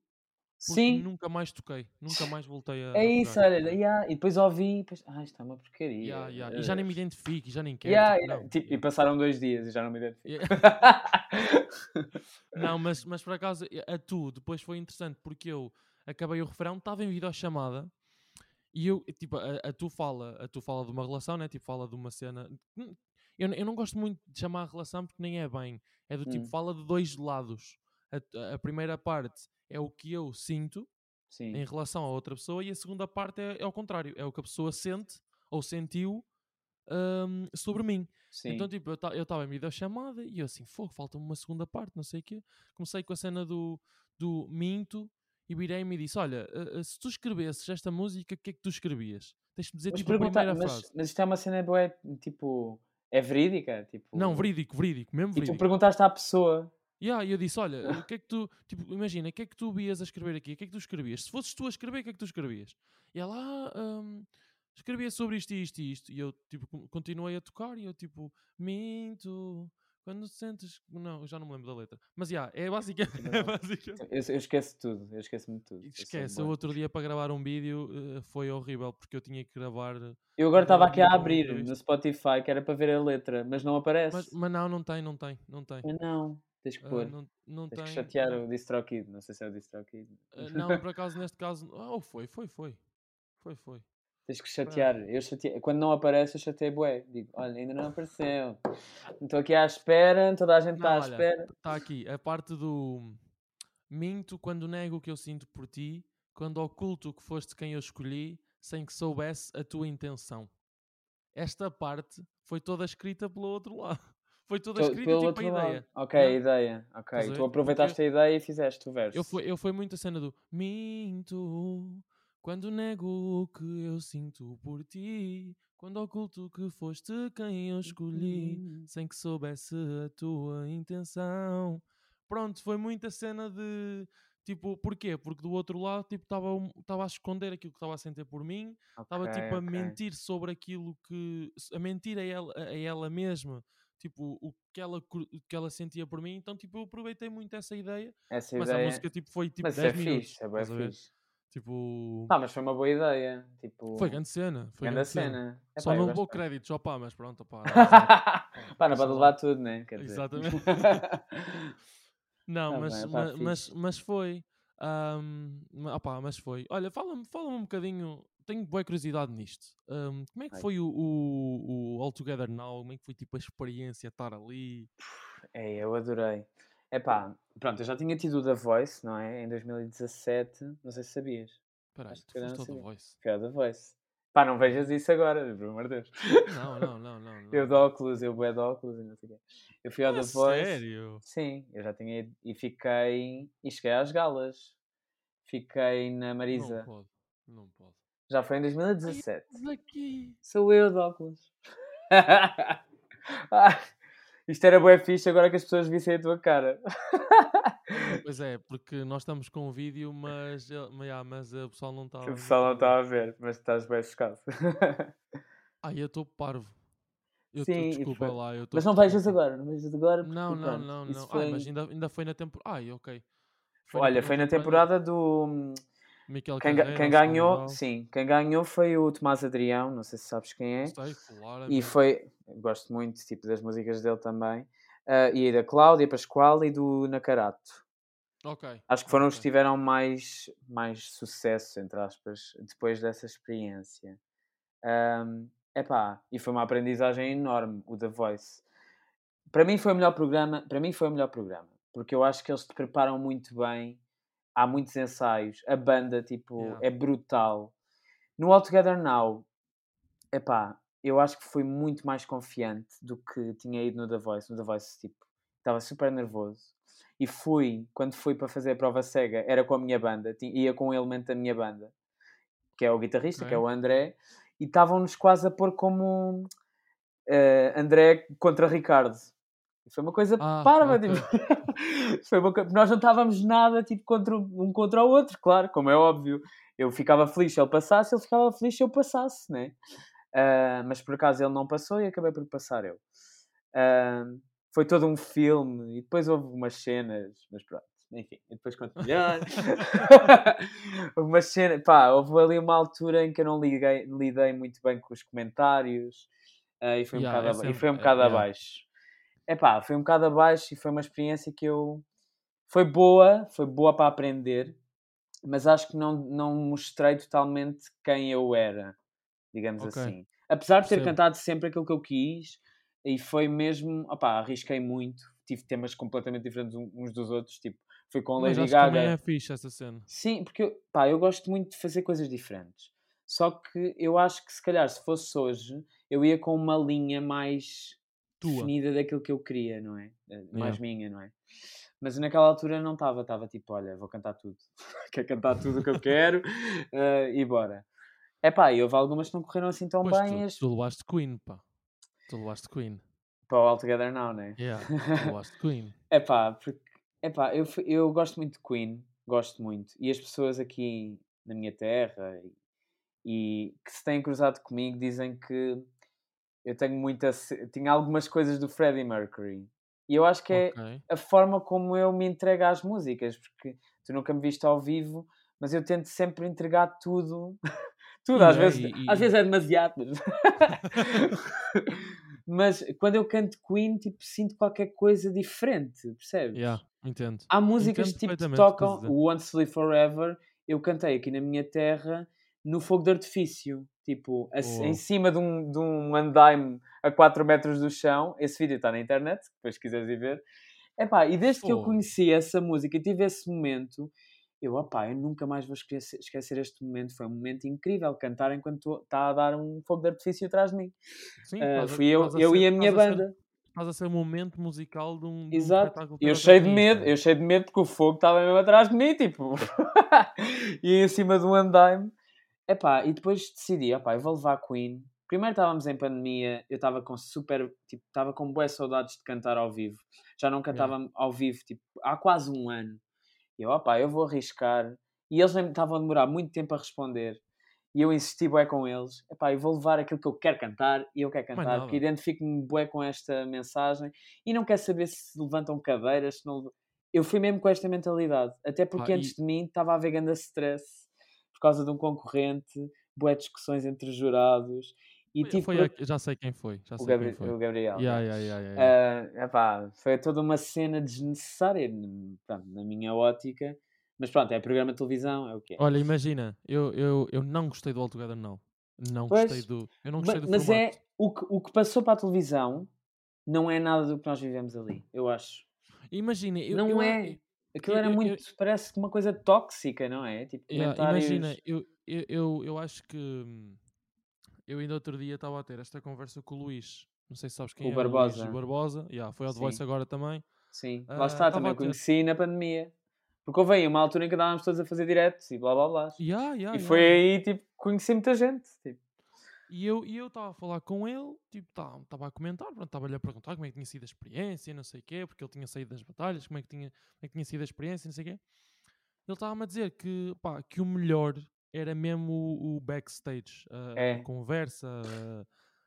Sim, nunca mais toquei, nunca mais voltei a, é isso, olha. yeah, E depois ouvi e depois, ah, isto é uma porcaria. Yeah, yeah, E já nem me eh, identifico, e já nem quero. yeah, tipo, não, Tipo, E passaram dois dias e já não me identifico. Não, mas, mas por acaso a tu depois foi interessante porque eu acabei o refrão, estava em videochamada e eu, tipo, a, a tu fala, a tu fala de uma relação, né? Tipo, fala de uma cena. Eu, eu não gosto muito de chamar relação porque nem é bem. É do tipo, Hum. fala de dois lados. A, a primeira parte é o que eu sinto Sim. em relação a outra pessoa e a segunda parte é, é ao contrário, é o que a pessoa sente ou sentiu hum, sobre mim. Sim. Então, tipo, eu estava em videochamada e eu assim, fogo, falta-me uma segunda parte, não sei o quê. Comecei com a cena do, do minto e virei-me e disse: Olha, eh, eh, se tu escrevesses esta música, o que é que tu escrevias? Tens-me dizer mas, tipo a primeira mas, frase. mas isto é uma cena bué, tipo, é verídica? Tipo, Não, verídico, verídico, mesmo E tu verídico. perguntaste à pessoa. E aí eu disse: Olha, o que é que tu, tipo, imagina, o que é que tu vias a escrever aqui? O que é que tu escrevias? Se fosses tu a escrever, o que é que tu escrevias? E ela, ah, hum, escrevia sobre isto e isto e isto. E eu, tipo, con- continuei a tocar e eu, tipo, minto. Quando sentes. Não, eu já não me lembro da letra. Mas, já, é básica. É básica. Eu, eu esqueço tudo, eu esqueço-me de tudo. eu Esquece, o bué. outro dia para gravar um vídeo eh, foi horrível porque eu tinha que gravar. eh, Eu agora estava aqui a abrir no Spotify que era para ver a letra, mas não aparece. Mas, mas não, não tem, não tem, não tem. Não, tens que Ah, pôr. não, não tens tem. que chatear não. o DistroKid. Não sei se é o DistroKid. Ah, [laughs] não, por acaso, neste caso. Oh, foi, foi, foi. Foi, foi. Tens que chatear. Eu chatei- Quando não aparece, eu chatei bué. Digo, olha, ainda não apareceu. [laughs] Estou aqui à espera, toda a gente está à olha, espera. Está aqui a parte do minto quando nego o que eu sinto por ti, quando oculto que foste quem eu escolhi, sem que soubesse a tua intenção. Esta parte foi toda escrita pelo outro lado. Foi toda escrita pelo tipo a lado. ideia. Ok, a ideia. Ok. Estás a? Tu Porque aproveitaste a ideia e fizeste o verso. Eu fui, eu fui muito a cena do minto quando nego o que eu sinto por ti, quando oculto que foste quem eu escolhi, Hum. sem que soubesse a tua intenção. Pronto, foi muita cena de Tipo, porquê? Porque do outro lado, tipo, estava a esconder aquilo que estava a sentir por mim, estava Ok, tipo a ok. mentir sobre aquilo que. a mentir a ela, a ela mesma, tipo, o que ela, que ela sentia por mim. Então, tipo, eu aproveitei muito essa ideia, Essa mas a ideia. música, tipo, foi tipo Mas isso 10 é minutos. fixe, é bem a fixe. Tipo, Pá, mas foi uma boa ideia. Tipo, foi grande cena. Foi grande grande cena. cena. Epá, Só eu não levou créditos, ó pá, mas pronto, pá. [laughs] Pá, não pode levar tudo, né? Quer dizer. Exatamente. [laughs] Não, Tá mas, bem, pá, ma- mas, fixe. mas foi. ma- opá, mas foi. Olha, fala-me fala um bocadinho. Tenho boa curiosidade nisto. Ahm, como é que Ai. foi o, o, o All Together Now? Como é que foi tipo a experiência estar ali? É, eu adorei. Epá, pronto, eu já tinha tido o The Voice, não é? Em 2017, não sei se sabias. Espera aí, Acho tu não foste ao The sabia. Voice? Foi ao The Voice. Pá, não vejas isso agora, pelo amor de Deus. Não, não, não, não. [laughs] Eu não. de óculos, eu bué de óculos e não sei o quê. Eu fui ao Ah, The Voice. sério? Sim, eu já tinha ido e fiquei. E cheguei às galas. Fiquei na Não Marisa. pode. Não pode. Já foi em 2017. Mas aqui. Sou eu de óculos. [laughs] Ah, Isto era bué fixe agora que as pessoas vissem a tua cara. [laughs] Pois é, porque nós estamos com o vídeo, mas, ele- mas, ah, mas o pessoal não está Que o pessoal não está a ver, mas estás bem chocado. [laughs] Ai, eu estou parvo. Eu Sim, tô, desculpa foi- lá. Eu tô Mas não vejas agora, não vejas agora. Não, não, não, não. Foi... Ai, mas ainda, ainda foi na temporada. Ai, ok. Olha, foi na temporada do. Miquel Quem, Carreira, quem o ganhou, sim, quem ganhou foi o Tomás Adrião, não sei se sabes quem é. Sei, claro. E foi, gosto muito tipo, das músicas dele também. ah, e da Cláudia Pascoal e do Nacarato. Ok. Acho que foram os que tiveram mais, mais sucesso, entre aspas, depois dessa experiência. Ahm, epá, e foi uma aprendizagem enorme, o The Voice. Para mim foi o melhor programa, para mim foi o melhor programa, porque eu acho que eles te preparam muito bem, há muitos ensaios, a banda, tipo, Yeah. é brutal. No All Together Now, epá, eu acho que fui muito mais confiante do que tinha ido no The Voice. No The Voice, tipo, estava super nervoso. E fui, quando fui para fazer a prova cega, era com a minha banda, ia com um elemento da minha banda, que é o guitarrista, que é o André, e estavam-nos quase a pôr como eh, André contra Ricardo. E Foi uma coisa Ah, parva, ok. tipo, [laughs] foi uma nós não estávamos nada tipo, contra, um contra o outro, claro, como é óbvio. Eu ficava feliz se ele passasse, ele ficava feliz se eu passasse, né? Ah, mas por acaso ele não passou e acabei por passar eu. Ah, foi todo um filme e depois houve umas cenas, mas pronto, enfim, e depois continuar. [laughs] houve umas cenas, pá, houve ali uma altura em que eu não liguei, lidei muito bem com os comentários ah, e foi um Yeah, bocado, é aba- e sempre- foi um bocado yeah. abaixo. É pá, foi um bocado abaixo e foi uma experiência que eu. Foi boa, foi boa para aprender, mas acho que não, não mostrei totalmente quem eu era, digamos Ok. assim. Apesar de ter Percebo. cantado sempre aquilo que eu quis, e foi mesmo. Opá, arrisquei muito, tive temas completamente diferentes uns dos outros, tipo, fui com a Mas Lady acho que também Gaga. é fixe essa cena. Sim, porque pá, eu gosto muito de fazer coisas diferentes. Só que eu acho que se calhar se fosse hoje, eu ia com uma linha mais Tua. definida daquilo que eu queria, não é? Eh, Mais Yeah. minha, não é? Mas naquela altura não estava, estava tipo, olha, vou cantar tudo. [laughs] Quero cantar tudo o que eu quero [laughs] eh, e bora. É pá, e houve algumas que não correram assim tão Pois bem tu, as... tu levaste Queen, pá. Tu levaste Queen. para o All Together Now, não é? Yeah, tu [laughs] levaste Queen. É pá, porque, epá, eu, fui- eu gosto muito de Queen, gosto muito. E as pessoas aqui na minha terra e, e que se têm cruzado comigo dizem que eu tenho muita. Tinha algumas coisas do Freddie Mercury. E eu acho que é Ok. a forma como eu me entrego às músicas, porque tu nunca me viste ao vivo, mas eu tento sempre entregar tudo. [laughs] tudo, E às, é, vezes, e- às vezes é demasiado. Mas... [laughs] [laughs] mas quando eu canto Queen, tipo, sinto qualquer coisa diferente, percebes? Yeah, entendo. Há músicas Entendo tipo, que tocam o Once Live Forever. Eu cantei aqui na minha terra no fogo de artifício, tipo, a- em Uau. cima de um, de um andaime a 4 metros do chão. Esse vídeo está na internet, depois se quiseres ir ver. Epá, e desde que eu conheci essa música e tive esse momento, eu, opá, eu nunca mais vou esquecer, esquecer este momento. Foi um momento incrível cantar enquanto está a dar um fogo de artifício atrás de mim. Sim, a- fui eu, a eu ser- e a minha estás a ser- banda. Estás a ser um momento musical de um, de um Exato. espetáculo Eu cheio de medo, eu cheio de medo porque o fogo estava mesmo atrás de mim, tipo. [laughs] e em cima do andaime. Epá, e depois decidi, opá, eu vou levar a Queen. Primeiro estávamos em pandemia, eu estava com super, tipo, estava com boas saudades de cantar ao vivo. Já não cantava ao vivo, tipo, há quase um ano. E eu, opá, eu vou arriscar. E eles nem estavam a demorar muito tempo a responder. E eu insisti bué com eles. Epá, eu vou levar aquilo que eu quero cantar e eu quero cantar, porque identifico-me bué com esta mensagem e não quero saber se levantam cadeiras, se não... Eu fui mesmo com esta mentalidade. Até porque Pá, antes e- de mim estava a haver grande stress causa de um concorrente, bué discussões entre jurados. E tive foi já sei quem foi. Já o, sei Gabri- quem foi. o Gabriel. Yeah, yeah, yeah, yeah. Ah, epá, foi toda uma cena desnecessária, pronto, na minha ótica. Mas pronto, é programa de televisão, é o que é. Olha, imagina, eu, eu, eu não gostei do All Together Now. Não Pois, gostei do. Eu não gostei do Mas formato. é o que, o que passou para a televisão não é nada do que nós vivemos ali, eu acho. Imagina, eu, não eu, é. Aquilo eu- era eu- eu- muito. Parece uma coisa tóxica, não é? Tipo, Yeah, comentários. imagina, eu, eu, eu, eu acho que hum, eu ainda outro dia estava a ter esta conversa com o Luís. Não sei se sabes quem O é, Barbosa. o Luís Barbosa. Yeah, foi ao The. Voice agora também. Sim, Ah, lá está, tava também ter- conheci na pandemia. Porque houve aí uma altura em que andávamos todos a fazer diretos e blá blá blá. Yeah, yeah, e foi aí, tipo, conheci muita gente. Tipo, E eu e eu estava a falar com ele, tipo, estava a comentar, estava-lhe a perguntar como é que tinha sido a experiência, não sei o quê, porque ele tinha saído das batalhas, como é que tinha, como é que tinha sido a experiência, não sei o quê. Ele estava-me a dizer que, pá, que o melhor era mesmo o, o backstage, a, a É. conversa,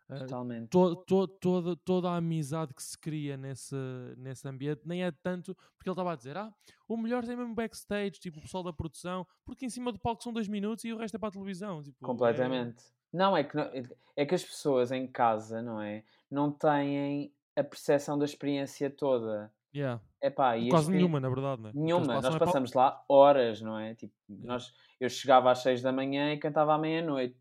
a- a- totalmente. to- to- toda, toda a amizade que se cria nesse, nesse ambiente, nem é tanto, porque ele estava a dizer, ah, o melhor é mesmo backstage, tipo, o pessoal da produção, porque em cima do palco são dois minutos e o resto é para a televisão. Tipo, é- Completamente. Não, é que, não- é que as pessoas em casa, não é? Não têm a percepção da experiência toda. Yeah. Epá, e Quase nenhuma, na verdade, né? Nenhuma. Nós é passamos lá horas, não é? Tipo, Yeah. nós, eu chegava às 6 da manhã e cantava à meia-noite.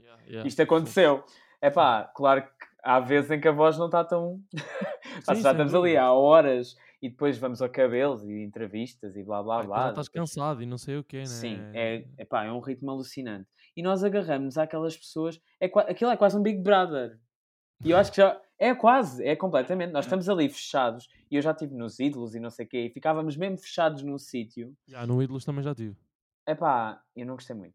Yeah, yeah. Isto aconteceu. Epá, claro que há vezes em que a voz não está tão. [laughs] Pá, Sim, já estamos ali há horas e depois vamos a cabelos e entrevistas e blá blá blá. já estás depois- cansado e não sei o quê, né? Sim, é, epá, é um ritmo alucinante. E nós agarramos àquelas pessoas, é, aquilo é quase um Big Brother. E eu acho que já. É quase, é completamente. Nós estamos ali fechados, e eu já estive nos ídolos e não sei o quê, e ficávamos mesmo fechados num sítio. Já, no Ídolos também já tive. Epá, eu não gostei muito.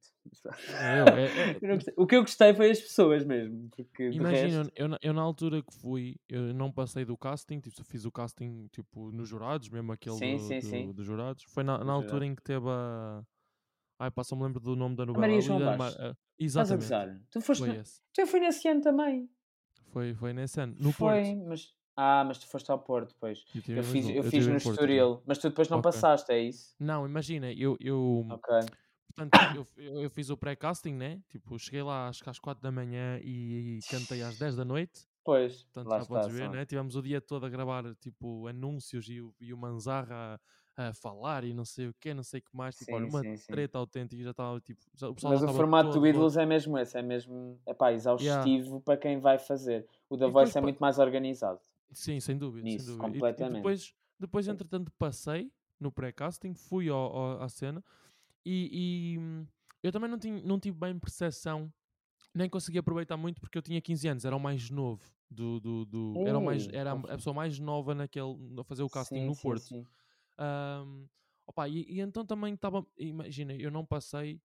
É é- [laughs] é- não gostei. O que eu gostei foi as pessoas mesmo. Porque Imagina, resto, eu, na- eu na altura que fui, eu não passei do casting, tipo, fiz o casting tipo, nos jurados, mesmo aquele Sim, do- sim, do- sim. dos jurados. Foi na, na altura em que teve a. Ai, pá, só me lembro do nome da novela. Maria João Liliana Bastos. Ma- a- estás a Exatamente. Tu foste. Foi esse. Tu eu fui nesse ano também. Foi, foi nesse ano. No foi, Porto. mas. Ah, mas tu foste ao Porto, pois. Eu, Eu fiz, eu fiz no Porto. Estoril, mas tu depois não Ok. passaste, é isso? Não, imagina, eu, eu, Ok. Portanto, eu, eu, fiz o pré-casting, né? Tipo, cheguei lá acho que às 4 da manhã e, cantei às 10 da noite. Pois, Portanto, lá já está. podes ver, só. né? Tivemos o dia todo a gravar, tipo, anúncios e o, e o Manzarra a, a falar e não sei o quê, não sei o que mais. Tipo, olha, Sim, uma sim, sim. treta autêntica. Já estava, tipo, já, o Mas o formato do todo Ídolos é mesmo esse, é mesmo epá, exaustivo para quem vai fazer. O da E depois Voice é muito mais organizado. Sim, sem dúvida, Nisso, sem dúvida. E- E, completamente. depois, depois, entretanto, passei no pré-casting, fui ao, ao- à cena e, e, hum, eu também não, tinha, não tive bem percepção, nem consegui aproveitar muito porque eu tinha 15 anos, era o mais novo. Do, do, do- era, o mais, Ei, era a- pessoa mais nova naquele, a fazer o casting Sim, no sim, Porto. sim. Ahm, opa, e, e então também estava. Imagina, eu não passei.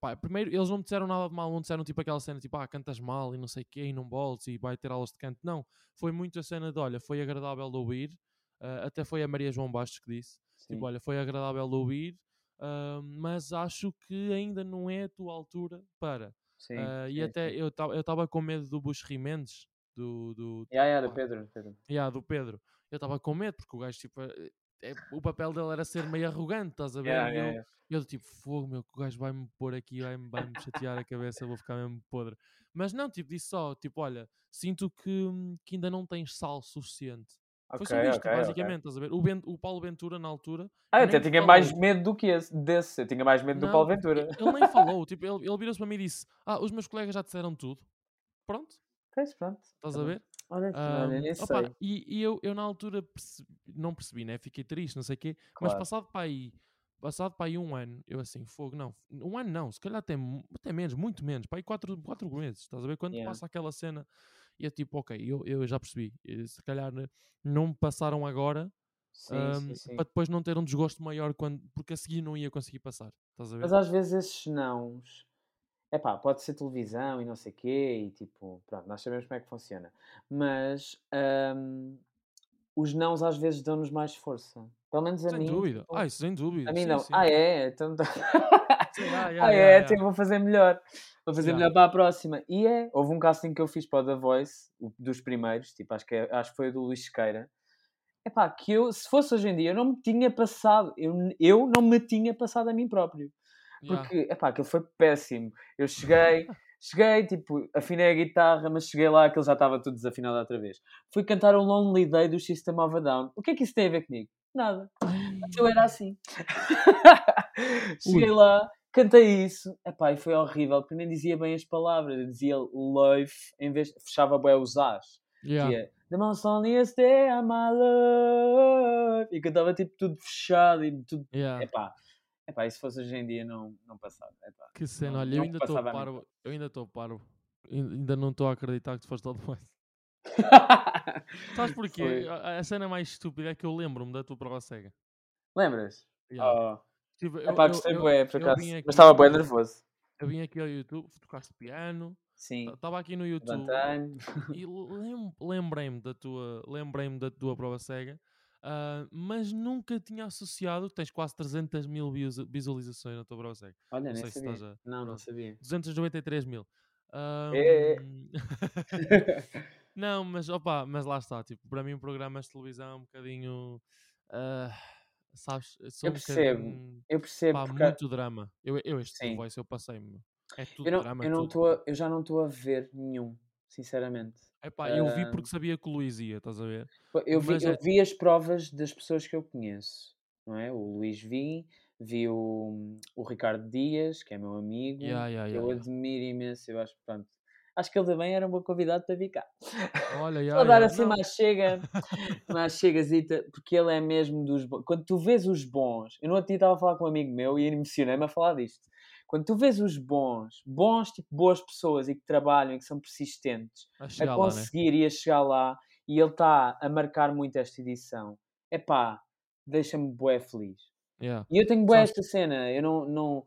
Pá, primeiro, eles não me disseram nada de mal, não disseram tipo aquela cena tipo, ah, cantas mal e não sei o quê, e não voltes e vai ter aulas de canto. Não, foi muito a cena de, olha, foi agradável de ouvir. ah, até foi a Maria João Bastos que disse: sim. tipo, olha, foi agradável de ouvir, ah, mas acho que ainda não é a tua altura para. Sim, e sim, até sim. eu estava com medo do Bush Rimendes, do, do, Yeah, yeah, do Pedro, Pedro. Yeah, do Pedro. Eu estava com medo, porque o gajo, tipo, é- o papel dele era ser meio arrogante, estás a ver? Yeah, e yeah, eu, yeah. eu, tipo, fogo, meu, que o gajo vai-me pôr aqui, vai-me vai chatear a cabeça, eu vou ficar mesmo podre. Mas não, tipo, disse só, tipo, olha, sinto que, que ainda não tens sal suficiente. Foi Ok, só isto, ok, ok. basicamente, estás a ver? O, Ben- o Paulo Ventura, na altura, Ah, eu até tinha mais falou. medo do que esse, desse. Eu tinha mais medo do Não, Paulo porque Ventura. ele nem falou, tipo, ele, ele virou-se para mim e disse, ah, os meus colegas já disseram tudo. Pronto, Pois, pronto. estás tá a ver? Olha, olha, Ahm, nem opa, sei. e, e eu, eu na altura perce- não percebi, né? Fiquei triste, não sei o quê. Mas Claro. passado para aí, passado para aí um ano, eu assim, fogo, não, um ano não, se calhar até, até menos, muito menos, para aí quatro, quatro meses, estás a ver? Quando Yeah. passa aquela cena, e é tipo, ok, eu, eu já percebi, eh, se calhar né, não me passaram agora, Sim, ahm, sim, sim. para depois não ter um desgosto maior, quando, porque a seguir não ia conseguir passar, estás a ver? Mas às vezes esses nãos, epá, pode ser televisão e não sei quê, e tipo, pronto, nós sabemos como é que funciona. Mas hum, os nãos às vezes dão-nos mais força. Pelo menos a Sem mim, dúvida. tipo, Ah, isso sem dúvida. a mim Sim, não. sim. Ah, é? Então, [laughs] ah, yeah, ah, yeah, é? yeah. Então vou fazer melhor. Vou fazer Yeah. melhor para a próxima. E é, houve um casting que eu fiz para o The Voice, dos primeiros, tipo, acho que, é- acho que foi o do Luís Sequeira. Epá, que eu, se fosse hoje em dia, eu não me tinha passado, eu, eu não me tinha passado a mim próprio. Yeah. Porque, epá, aquilo foi péssimo. Eu cheguei, cheguei, tipo, afinei a guitarra, mas cheguei lá, aquilo já estava tudo desafinado outra vez. Fui cantar o Lonely Day do System of a Down. O que é que isso tem a ver comigo? Nada. Mas eu era assim. [laughs] cheguei Ui. lá, cantei isso, epá, e foi horrível, porque nem dizia bem as palavras. Eu dizia life, em vez, fechava bem os as. Yeah. Que é, The most loneliest day of my life. E cantava tipo tudo fechado e tudo. Yeah. Epá, epá, e se fosse hoje em dia não, não passava. Epá. Que cena, Não- olha, eu ainda estou parvo. Eu ainda estou parvo. Ain- Ainda não estou a acreditar que tu foste ao Voice. [laughs] Sabes porquê? A, a cena mais estúpida é que eu lembro-me da tua prova cega. Lembras? Yeah. Oh. Tipo, eu- Epá, gostei bué, por acaso. Mas estava bem nervoso. Eu vim aqui ao YouTube, tocaste piano, Sim. estava aqui no YouTube Levantei-me. [laughs] e lem- lembrei-me da tua, lembrei-me da tua prova cega, ah, mas nunca tinha associado, tens quase 300 mil visu- visualizações na tua cega. Olha, Não nem sei se sabia. estás a- Não, não sabia. 293 mil. É, é. Ahm, [laughs] não, mas opa, mas lá está, tipo, para mim programas de televisão é um bocadinho, ah, sabes, Eu um percebo, bocadinho, Eu percebo. pá, porque muito drama. Eu, eu este Sim. Voice eu passei-me, é tudo eu, não, drama, eu, não tudo. tô a- eu já não estou a ver nenhum, sinceramente. Epá, eu vi porque sabia que o Luís ia, estás a ver? Eu vi, Mas eu é- vi as provas das pessoas que eu conheço, não é? O Luís vi, vi o, o Ricardo Dias, que é meu amigo, Yeah, yeah, que yeah, eu admiro imenso, eu acho, pronto. Acho que ele também era um bom convidado para vir cá. Olha, [laughs] yeah, dar yeah, assim não, mais chega, mais chegazita, porque ele é mesmo dos bons. Quando tu vês os bons, eu no outro dia estava a falar com um amigo meu e emocionei-me a falar disto. Quando tu vês os bons, bons, tipo boas pessoas e que trabalham e que são persistentes, a a chegar lá, né? conseguir e a chegar lá e ele está a marcar muito esta edição. Epá, deixa-me bué feliz. Yeah. E eu tenho bué esta cena, eu não, não,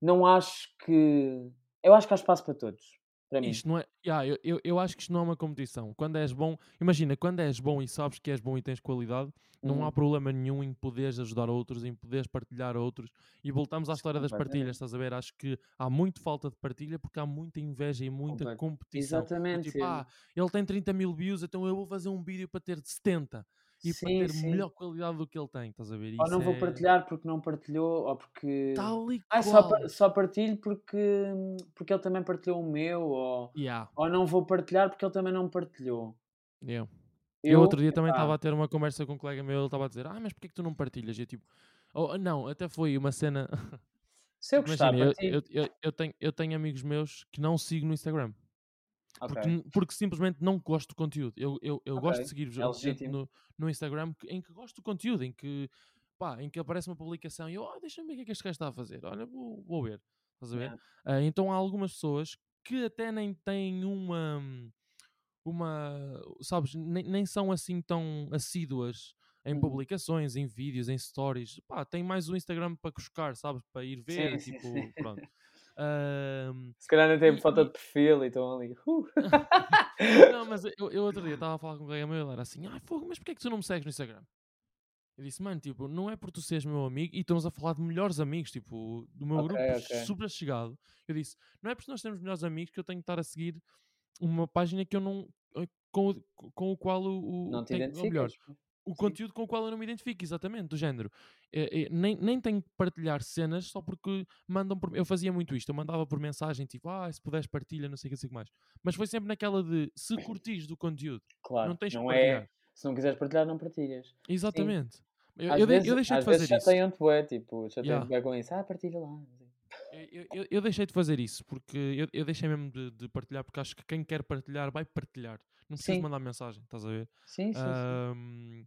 não acho que... Eu acho que há espaço para todos, para mim. Isto não é. Yeah, eu, eu, eu acho que isto não é uma competição. Quando és bom, imagina, quando és bom e sabes que és bom e tens qualidade, não há Uhum. problema nenhum em poderes ajudar outros, em poderes partilhar outros. E voltamos à história das partilhas, estás a ver? Acho que há muito falta de partilha porque há muita inveja e muita competição. Exatamente. Tipo, ah, ele tem 30 mil views, então eu vou fazer um vídeo para ter 70 e para Sim, ter sim. melhor qualidade do que ele tem, estás a ver? Ou Isso não vou é partilhar porque não partilhou, ou porque... Tal e Ah, só, só partilho porque, porque ele também partilhou o meu, ou, Yeah, ou não vou partilhar porque ele também não partilhou. yeah. Eu, outro dia também estava a ter uma conversa com um colega meu, ele estava a dizer, ah, mas porquê que tu não partilhas? E eu tipo, oh, não, até foi uma cena. Se eu [laughs] gostar, Imagina, eu, eu, eu, eu tenho, eu tenho amigos meus que não sigo no Instagram. Ok. Porque, porque simplesmente não gosto do conteúdo. Eu, eu, eu gosto Ok, de seguir é no, no Instagram em que gosto do conteúdo, em que, pá, em que aparece uma publicação e eu, oh, deixa-me ver o que é que este gajo está a fazer. Olha, vou, vou ver. Estás a ver? Yeah. Ah, então há algumas pessoas que até nem têm uma. uma sabes, nem, nem são assim tão assíduas em Uhum. publicações, em vídeos, em stories. Pá, tem mais o Instagram para buscar, sabes? Para ir ver, Sim, sim, tipo, sim. pronto. [laughs] Ahm, Se calhar não tem E- foto e- de perfil e estão ali. [laughs] Uh. [laughs] não, mas eu, eu outro dia estava a falar com um colega meu, ele era assim, ah, fogo, mas porquê é que tu não me segues no Instagram? Eu disse, mano, tipo, não é por tu seres meu amigo e estamos a falar de melhores amigos, tipo, do meu Ok, grupo ok. super chegado. Eu disse, não é porque nós temos melhores amigos que eu tenho que estar a seguir uma página que eu não. eh, com, com o qual o. o Não te tenho- ou melhor? O conteúdo com o qual eu não me identifico, exatamente, do género. Eh, eh, nem, nem tenho que partilhar cenas só porque mandam por. Eu fazia muito isto, eu mandava por mensagem tipo, ah, se puderes partilha, não sei o que, não sei que mais. Mas foi sempre naquela de se curtires do conteúdo, Claro. não tens que não partilhar. é. Se não quiseres partilhar, não partilhas. Exatamente. Eu, Às eu, vezes, eu deixei às de fazer isso. chateiam-te bué, tipo, chateiam-te Yeah. bué com isso. Ah, partilha lá. Eu, eu- eu deixei de fazer isso porque eu, eu deixei mesmo de, de partilhar porque acho que quem quer partilhar vai partilhar. Não precisas Sim. mandar mensagem, estás a ver? Sim, sim, sim.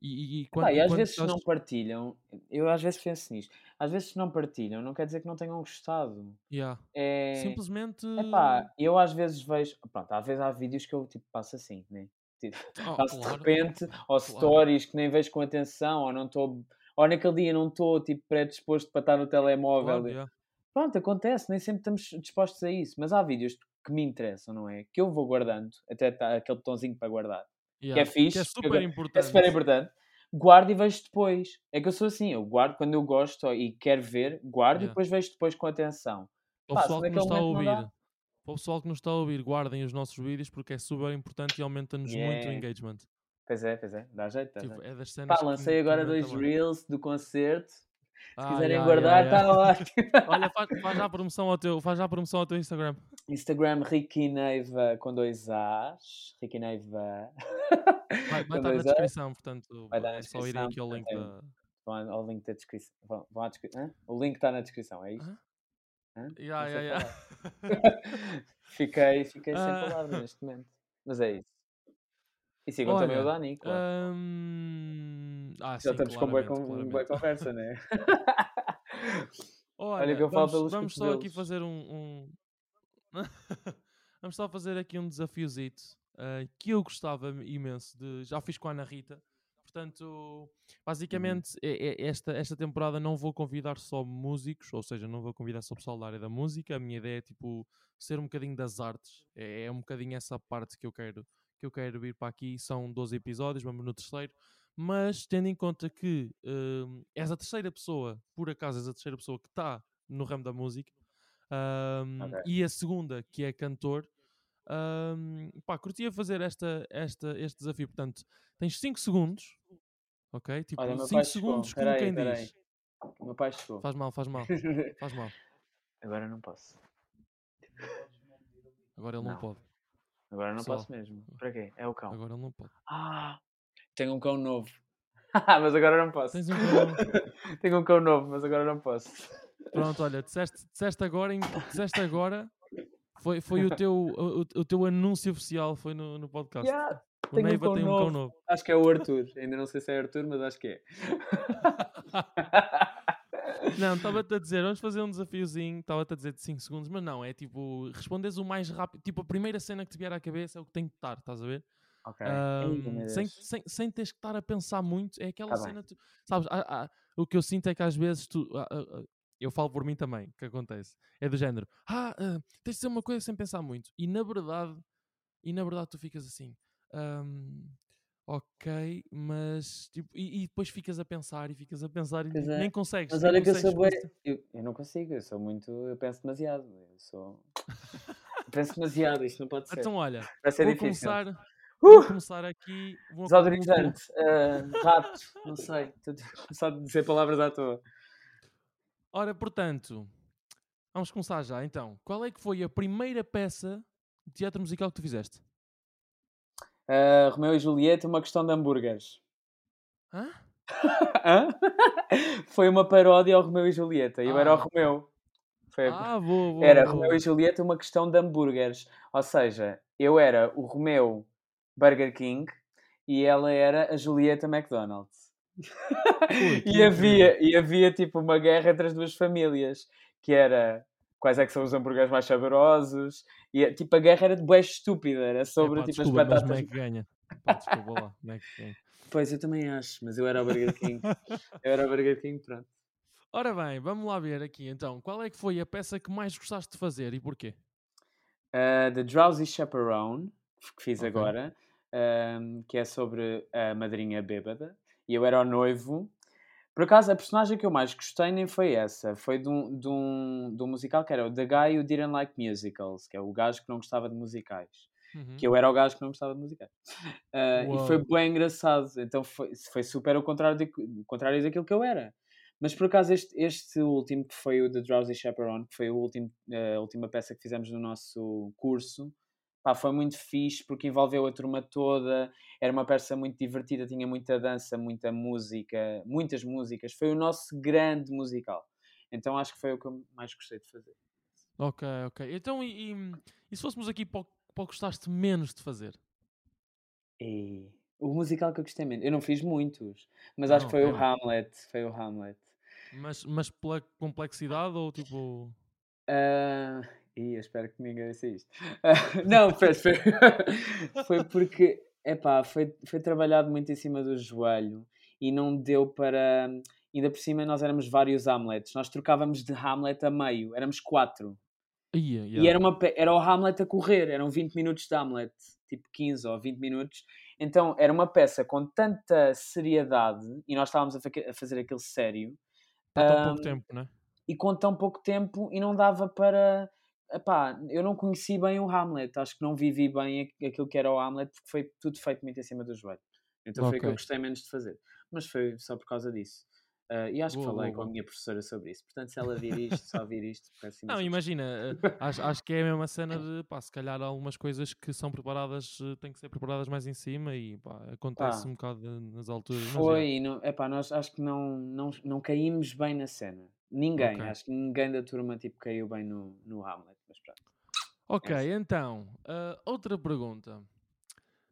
E, e- quando, e às vezes não partilham, eu às vezes penso nisto, às vezes não partilham, não quer dizer que não tenham gostado. Yeah. É, Simplesmente. epá, eu às vezes vejo, pronto, às vezes há vídeos que eu tipo passo assim, né? Tipo, Oh, passo de claro. repente, ou stories que nem vejo com atenção, ou não estou, ou naquele dia não estou tipo predisposto para estar no telemóvel. Claro, yeah. Pronto, acontece, nem sempre estamos dispostos a isso, mas há vídeos que me interessam, não é? Que eu vou guardando, até tá aquele botãozinho para guardar. Que é Yeah, fixe, Que é super agora- é importante. super importante, guardo e vejo depois. É que eu sou assim, eu guardo quando eu gosto e quero ver, guardo e Yeah. depois vejo depois com atenção. Para o pessoal que nos está a ouvir, para o pessoal que nos está a ouvir, guardem os nossos vídeos porque é super importante e aumenta-nos muito o Yeah. engagement. Pois é, pois é, dá jeito, dá Tipo, jeito. é das cenas Pá, que lancei que agora dois reels do concerto. Se quiserem yeah, guardar, yeah, yeah. está ótimo. [laughs] Olha, faz, faz já a promoção ao teu, faz já a promoção ao teu Instagram. Instagram Ricky Neiva com dois As. Ricky Neiva. Vai, vai com estar na descrição, portanto, Vai estar na é só irem descrição, aqui ao link portanto, da. Vão ao link da descrição. Vão, vão à descrição. O link está na descrição, é isso? Hã? Yeah, yeah, falar. [laughs] [laughs] fiquei fiquei sem Ah. palavras neste momento. Mas é isso. E sigam também o Olha, Dani, claro. hum, Ah, Já sim, estamos com boa, com boa claramente. conversa, né? [laughs] Olha, que eu falo vamos, pelos vamos só aqui fazer um. um- [laughs] vamos só fazer aqui um desafiozito ah, que eu gostava imenso de. Já fiz com a Ana Rita. Portanto, Uhum. basicamente, é- é- esta, esta temporada não vou convidar só músicos, ou seja, não vou convidar só pessoal da área da música. A minha ideia é tipo ser um bocadinho das artes. É, é um bocadinho essa parte que eu quero que eu quero vir para aqui. São 12 episódios, vamos no terceiro. Mas tendo em conta que hum, és a terceira pessoa, por acaso és a terceira pessoa que está no ramo da música, hum, Ok. e a segunda que é cantor, hum, pá, curtia fazer esta, esta, este desafio. Portanto, tens 5 segundos, ok? Tipo, Olha, o meu 5 pai chegou. segundos como Peraí, quem peraí. diz. O meu pai chegou. Faz mal, faz mal, [laughs] faz mal. Agora não posso. Agora ele não, Não. pode. Agora não Pessoal. posso mesmo. Para quê? É o cão. Agora ele não pode. Ah, tenho um cão novo. [laughs] mas agora não posso. Tens um cão. [laughs] tenho um cão novo, mas agora não posso. Pronto, olha, disseste, disseste agora, disseste agora, foi, foi o, teu, o, o- teu anúncio oficial, foi no, no podcast. Yeah, o tenho um Neiva cão tem um cão novo. novo. Acho que é o Arthur. Ainda não sei se é Arthur, mas acho que é. [laughs] Não, estava-te a dizer, vamos fazer um desafiozinho, estava-te a dizer de 5 segundos, mas não, é tipo, respondes o mais rápido, tipo, a primeira cena que te vier à cabeça é o que tem que estar, estás a ver? Ok. Ai, meu Ahm, sem, sem, sem teres que estar a pensar muito, é aquela Tá cena, tu, sabes, há- há- o que eu sinto é que às vezes tu, ah, ah, ah, eu falo por mim também, que acontece, é do género, ah, ah, tens de ser uma coisa sem pensar muito, e na verdade, e na verdade tu ficas assim, ahm, ok, mas, tipo, e, e depois ficas a pensar, e ficas a pensar, e é. nem consegues, Mas olha que eu sou bué. Eu, eu não consigo, eu sou muito. Eu penso demasiado. Eu sou. [laughs] penso demasiado, isto não pode ser. Então olha, Vai ser vou difícil. começar, vou Uh! começar aqui, vou, Desodorizante, ah, rato, não sei. [laughs] Só de dizer palavras à toa. Ora, portanto, vamos começar já então. Qual é que foi a primeira peça de teatro musical que tu fizeste? Ah, Romeu e Julieta, uma questão de hambúrgueres. Hã? [laughs] Hã? [laughs] Foi uma paródia ao Romeu e Julieta. Eu era o Ah. Romeu. Foi Ah, boa, boa. Era boa. Romeu e Julieta, uma questão de hambúrgueres. Ou seja, eu era o Romeu Burger King e ela era a Julieta McDonald's. [laughs] E, havia, e havia tipo uma guerra entre as duas famílias, que era quais é que são os hambúrgueres mais saborosos. E tipo, a guerra era de bué estúpida, era sobre Epá, tipo desculpa, as mas batatas. Mac ganha. Pá, desculpa lá, Mac ganha. Pois eu também acho, mas eu era o Burger King. [laughs] eu era o Burger King, pronto. Ora bem, vamos lá ver aqui então. Qual é que foi a peça que mais gostaste de fazer e porquê? Uh, The Drowsy Chaperone, que fiz Ok. agora, um, que é sobre a madrinha bêbada, e eu era o noivo. Por acaso, a personagem que eu mais gostei nem foi essa, foi de um, de um, de um musical que era o The Guy Who Didn't Like Musicals, que é o gajo que não gostava de musicais. Uhum. Que eu era o gajo que não gostava de musicais. [laughs] Uh, e foi bem engraçado, então foi, foi super o contrário, de, o contrário daquilo que eu era. Mas por acaso este, este último, que foi o The Drowsy Chaperone, que foi o último, a última peça que fizemos no nosso curso, pá, foi muito fixe porque envolveu a turma toda, era uma peça muito divertida, tinha muita dança, muita música, muitas músicas, foi o nosso grande musical. Então acho que foi o que eu mais gostei de fazer. Ok, ok. Então, e, e- e se fôssemos aqui para o, que gostaste menos de fazer? E o musical que eu gostei menos, eu não fiz muitos, mas acho Não, que foi o. Hamlet, foi o Hamlet. Mas, mas pela complexidade ou tipo. Ah, ih, eu espero que ninguém ouça isto. [laughs] Não, foi, foi, [laughs] foi porque epá, foi, foi trabalhado muito em cima do joelho e não deu para. Ainda por cima, nós éramos vários Hamlets. Nós trocávamos de Hamlet a meio, éramos quatro. Ia, E era, uma, era o Hamlet a correr, eram 20 minutos de Hamlet. tipo 15 ou 20 minutos. Então era uma peça com tanta seriedade e nós estávamos a, fa- a fazer aquilo sério Para tão pouco Ahm, tempo, né? e com tão pouco tempo e não dava para. Epá, eu não conheci bem o Hamlet, acho que não vivi bem aqu- aquilo que era o Hamlet porque foi tudo feito muito em cima do joelho. Então foi o que eu gostei menos de fazer. Mas foi só por causa disso. Ah, e acho que Boa, falei boa, com a minha professora sobre isso. Portanto, se ela vir isto, só vir isto, peço Não, imagina, acho, acho que é a mesma cena [laughs] de, pá, se calhar algumas coisas que são preparadas, eh, têm que ser preparadas mais em cima e, pá, acontece Pá, um bocado nas alturas. Foi, não, epá, nós acho que não, não, não caímos bem na cena. Ninguém, Ok. acho que ninguém da turma tipo, caiu bem no, no Hamlet. Mas pronto. Ok, Essa. então, ah, outra pergunta.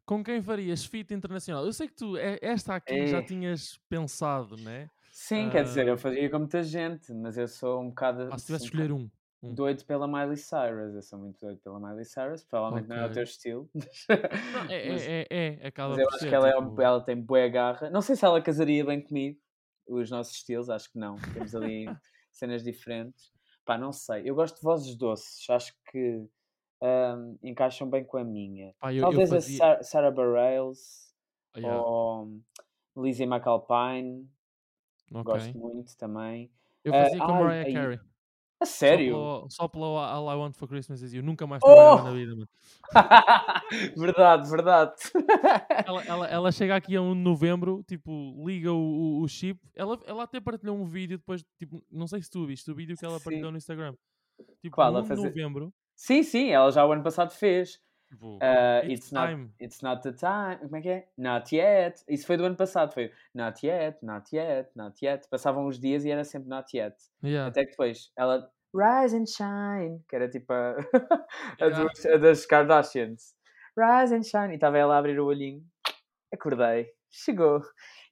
Com quem farias fit internacional? Eu sei que tu, eh, esta aqui já É. tinhas pensado, né? Sim, quer dizer, eu Ah, fazia com muita gente, mas eu sou um bocado, pá, se tivesse um escolher um. Um. doido pela Miley Cyrus. Eu sou muito doido pela Miley Cyrus. Provavelmente não é o teu estilo. [laughs] Não, é, mas, é, é, é, acaba mas eu acho ser, que ela, é, tipo... ela tem boa garra. Não sei se ela casaria bem comigo, os nossos estilos, acho que não. Temos ali [laughs] cenas diferentes. Pá, não sei. Eu gosto de vozes doces, acho que ahm, encaixam bem com a minha. Pá, eu, eu Talvez a fazia... Sa- Sarah Bareilles Ah, yeah, ou Lizzie McAlpine, gosto ok. muito também. Eu Ah, fazia com ai, Mariah Carey. A Só sério? pelo, só pelo All I Want For Christmas Is You. Nunca mais trabalhava na Oh! vida, mano. [laughs] verdade, verdade. [laughs] Ela, ela, ela chega aqui a 1 de novembro, tipo, liga o, o, o chip. Ela, ela até partilhou um vídeo depois, tipo, não sei se tu viste o vídeo que ela partilhou Sim. no Instagram. Tipo, Qual? no A 1 de fazer. novembro, Sim, sim, ela já o ano passado fez. tipo, Ah, it's it's, not, time. it's not the time. Como é que é? Not yet. Isso foi do ano passado. Foi not yet, not yet, not yet. Passavam os dias e era sempre not yet. Yeah, Até que depois ela Rise and Shine, que era tipo a, [laughs] a, dos- a das Kardashians. Rise and Shine. E estava ela a abrir o olhinho. Acordei. Chegou.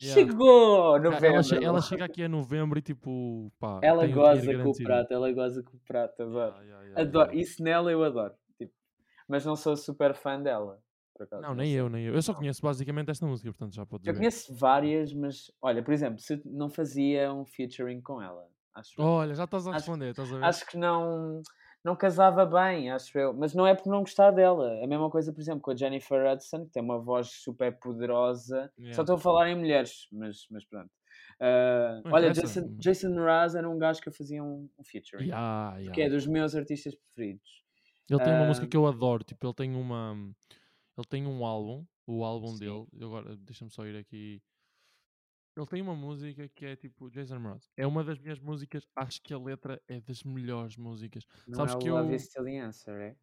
Yeah. Chegou! Ela, ela, che- Novembro. ela chega aqui a novembro e tipo, pá, Ela goza com o prato, ela goza com o prato, adoro. Yeah, yeah, Adoro. Isso nela eu adoro. Tipo, mas não sou super fã dela. Não, nem eu, nem eu. Eu só conheço basicamente esta música, portanto já podes Eu ver. conheço várias, mas olha, por exemplo, se não fazia um featuring com ela, acho. Olha, já estás a Acho, responder, estás a ver? acho que não, não casava bem, acho eu. Mas não é por não gostar dela. A mesma coisa, por exemplo, com a Jennifer Hudson, que tem uma voz super poderosa. Só Yeah. estou a falar em mulheres, mas, mas pronto. Não olha, interessa. Jason, Jason Mraz era um gajo que eu fazia um, um featuring. Yeah, Que é yeah. dos meus artistas preferidos. Ele tem uma música Ah, que eu adoro, tipo, ele tem uma. Ele tem um álbum, o álbum sim. dele. Agora, deixa-me só ir aqui. Ele tem uma música que é tipo Jason Mraz. É uma das minhas músicas, acho que a letra é das melhores músicas. Não Sabes é o que Love eu. is Still the Answer, é?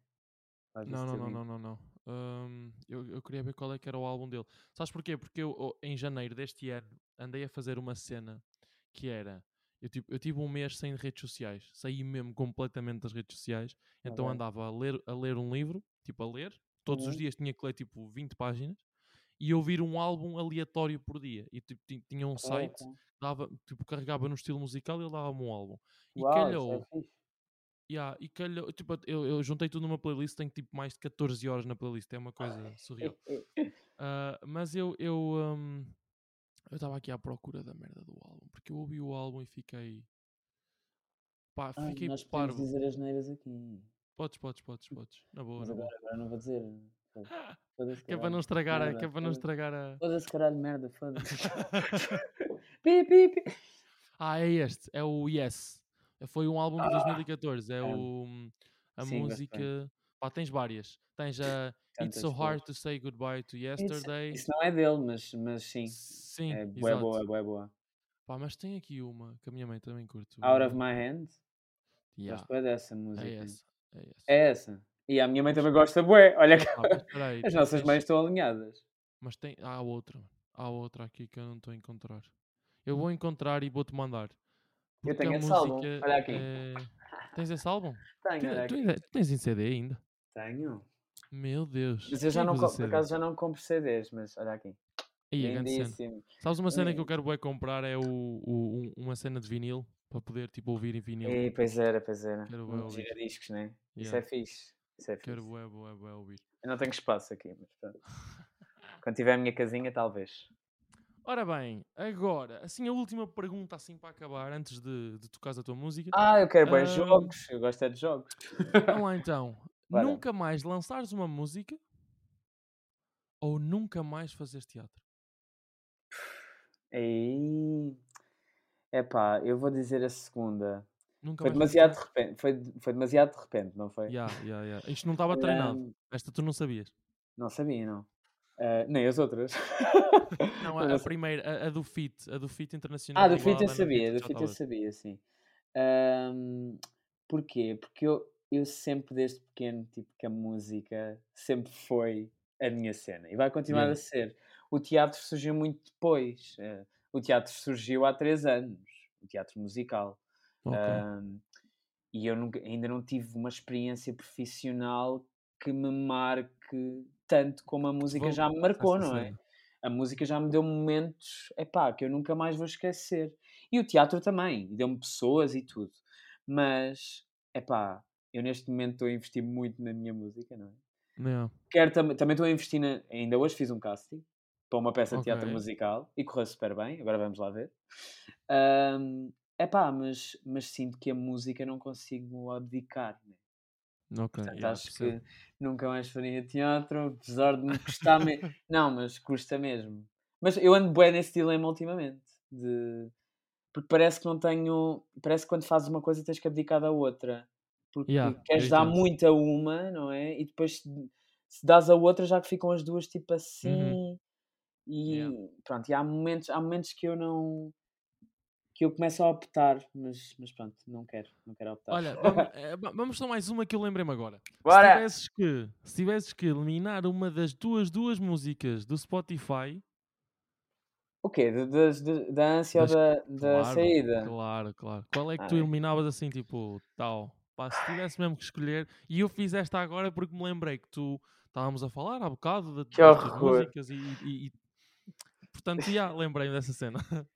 Não, não, não, não, não, não. Hum, eu, eu queria ver qual é que era o álbum dele. Sabes porquê? Porque eu, oh, em janeiro deste ano, andei a fazer uma cena que era. Eu, tipo, eu tive um mês sem redes sociais. Saí mesmo completamente das redes sociais. Então Ok. andava a ler, a ler um livro, tipo a ler. Todos os Uhum. dias tinha que ler tipo 20 páginas. E ouvir um álbum aleatório por dia. E tipo, ti- tinha um site, dava, tipo, carregava no estilo musical e ele dava-me um álbum. E Uau, é calhou, fixe. Yeah, e calhou, tipo, eu, eu juntei tudo numa playlist, tenho tipo mais de 14 horas na playlist, é uma coisa surreal. [laughs] Ah, mas eu eu hum, eu estava aqui à procura da merda do álbum, porque eu ouvi o álbum e fiquei pá, Ai, fiquei nós parvo. dizer as neiras aqui. Podes, podes, podes, podes. Na boa, Mas agora, agora não vou dizer. [laughs] Foda-se, Que é para não estragar, Merda, que é para não estragar a. Foda-se, caralho, merda, foda-se. [laughs] pi, pi, pi. ah, é este, é o Yes. Foi um álbum de Ah, 2014, é é. o a Sim, música, pá, tens várias. Tens a It's So Hard to Say Goodbye to Yesterday. isso não é dele, mas, mas sim. Sim, É boa, é bué boa. Pá, mas tem aqui uma que a minha mãe também curte. Out of my hand. Yeah, Gosto bué dessa música. é essa, é essa. É essa. E a minha mãe também gosta bué. Olha que ah, aí, [laughs] as nossas mães estão alinhadas. mas tem, há outra, há outra aqui que eu não estou a encontrar. Eu vou encontrar e vou-te mandar. Eu a tenho esse álbum. Olha aqui. é... Tens esse álbum? Tenho, Tu, olha tu aqui. ainda, tu tens em CD ainda? Tenho. Meu Deus. Mas eu já não, por acaso já não compro CDs, mas olha aqui. Grande cena. Lindíssimo. Sabes uma cena que eu quero bué comprar é o, o- um- uma cena de vinil para poder tipo ouvir em vinil. E, pois era, pois era. Quero bué ouvir. giradiscos, né? Isso Yeah. é fixe. Isso é fixe. Quero bué, bué, bué ouvir. Eu não tenho espaço aqui, mas pronto. [laughs] Quando tiver a minha casinha, talvez. Ora bem, agora, assim a última pergunta assim para acabar, antes de, de tocares a tua música. Ah, eu quero bem Ahm, jogos. Eu gosto é de jogos. Vamos lá então. [laughs] Bora. Nunca mais lançares uma música ou nunca mais fazeres teatro? Aí. Epá, eu vou dizer a segunda. Nunca Foi demasiado de repente. Foi, foi demasiado de repente, não foi? Ya, ya, ya. Isto não estava treinado. Esta tu não sabias. não sabia, não. Ah, nem as outras. [laughs] Não, a, a primeira, a, a do FIT, a do FIT internacional Ah, do FIT eu sabia, do FIT eu sabia, sim. Ahm, porquê? Porque eu, eu sempre, desde pequeno, tipo, que a música sempre foi a minha cena e vai continuar Yeah. a ser. O teatro surgiu muito depois. eh, o teatro surgiu há três anos, o teatro musical. Ok. Ahm, e eu nunca- ainda não tive uma experiência profissional que me marque tanto como a música já me marcou, não é? A música já me deu momentos, epá, que eu nunca mais vou esquecer. E o teatro também, deu-me pessoas e tudo. Mas, epá, eu neste momento estou a investir muito na minha música, não é? Yeah. Quero tam também estou a investir na... Ainda hoje fiz um casting para uma peça de teatro musical e correu super bem, agora vamos lá ver. Ahm, epá, mas, mas sinto que a música não consigo abdicar, né? Ok, Portanto, yeah, acho percebo. que nunca mais faria teatro, apesar de me custar me... [laughs] Não, mas custa mesmo. Mas eu ando bem nesse dilema ultimamente. De... Porque parece que não tenho. Parece que quando fazes uma coisa tens que abdicar da outra. Porque Yeah, queres dar entendo. muito a uma, não é? E depois se, dás a outra já que ficam as duas tipo Uhum. assim. E Yeah. pronto, e há momentos, há momentos que eu não. Que eu começo a optar, mas, mas pronto, não quero, não quero optar. Olha, vamos, eh, va- vamos só mais uma que eu lembrei-me agora. Se Bora! tivesses que, se tivesses que eliminar uma das tuas duas músicas do Spotify, O quê? De- das- de- da ânsia ou das, da, da claro, saída? claro, claro. Qual é que tu Ai. eliminavas assim, tipo, tal? Pá, se tivesse mesmo que escolher, e eu fiz esta agora porque me lembrei que tu estávamos a falar há bocado da- Que das músicas e, e- e- portanto, já lembrei-me dessa cena. [laughs]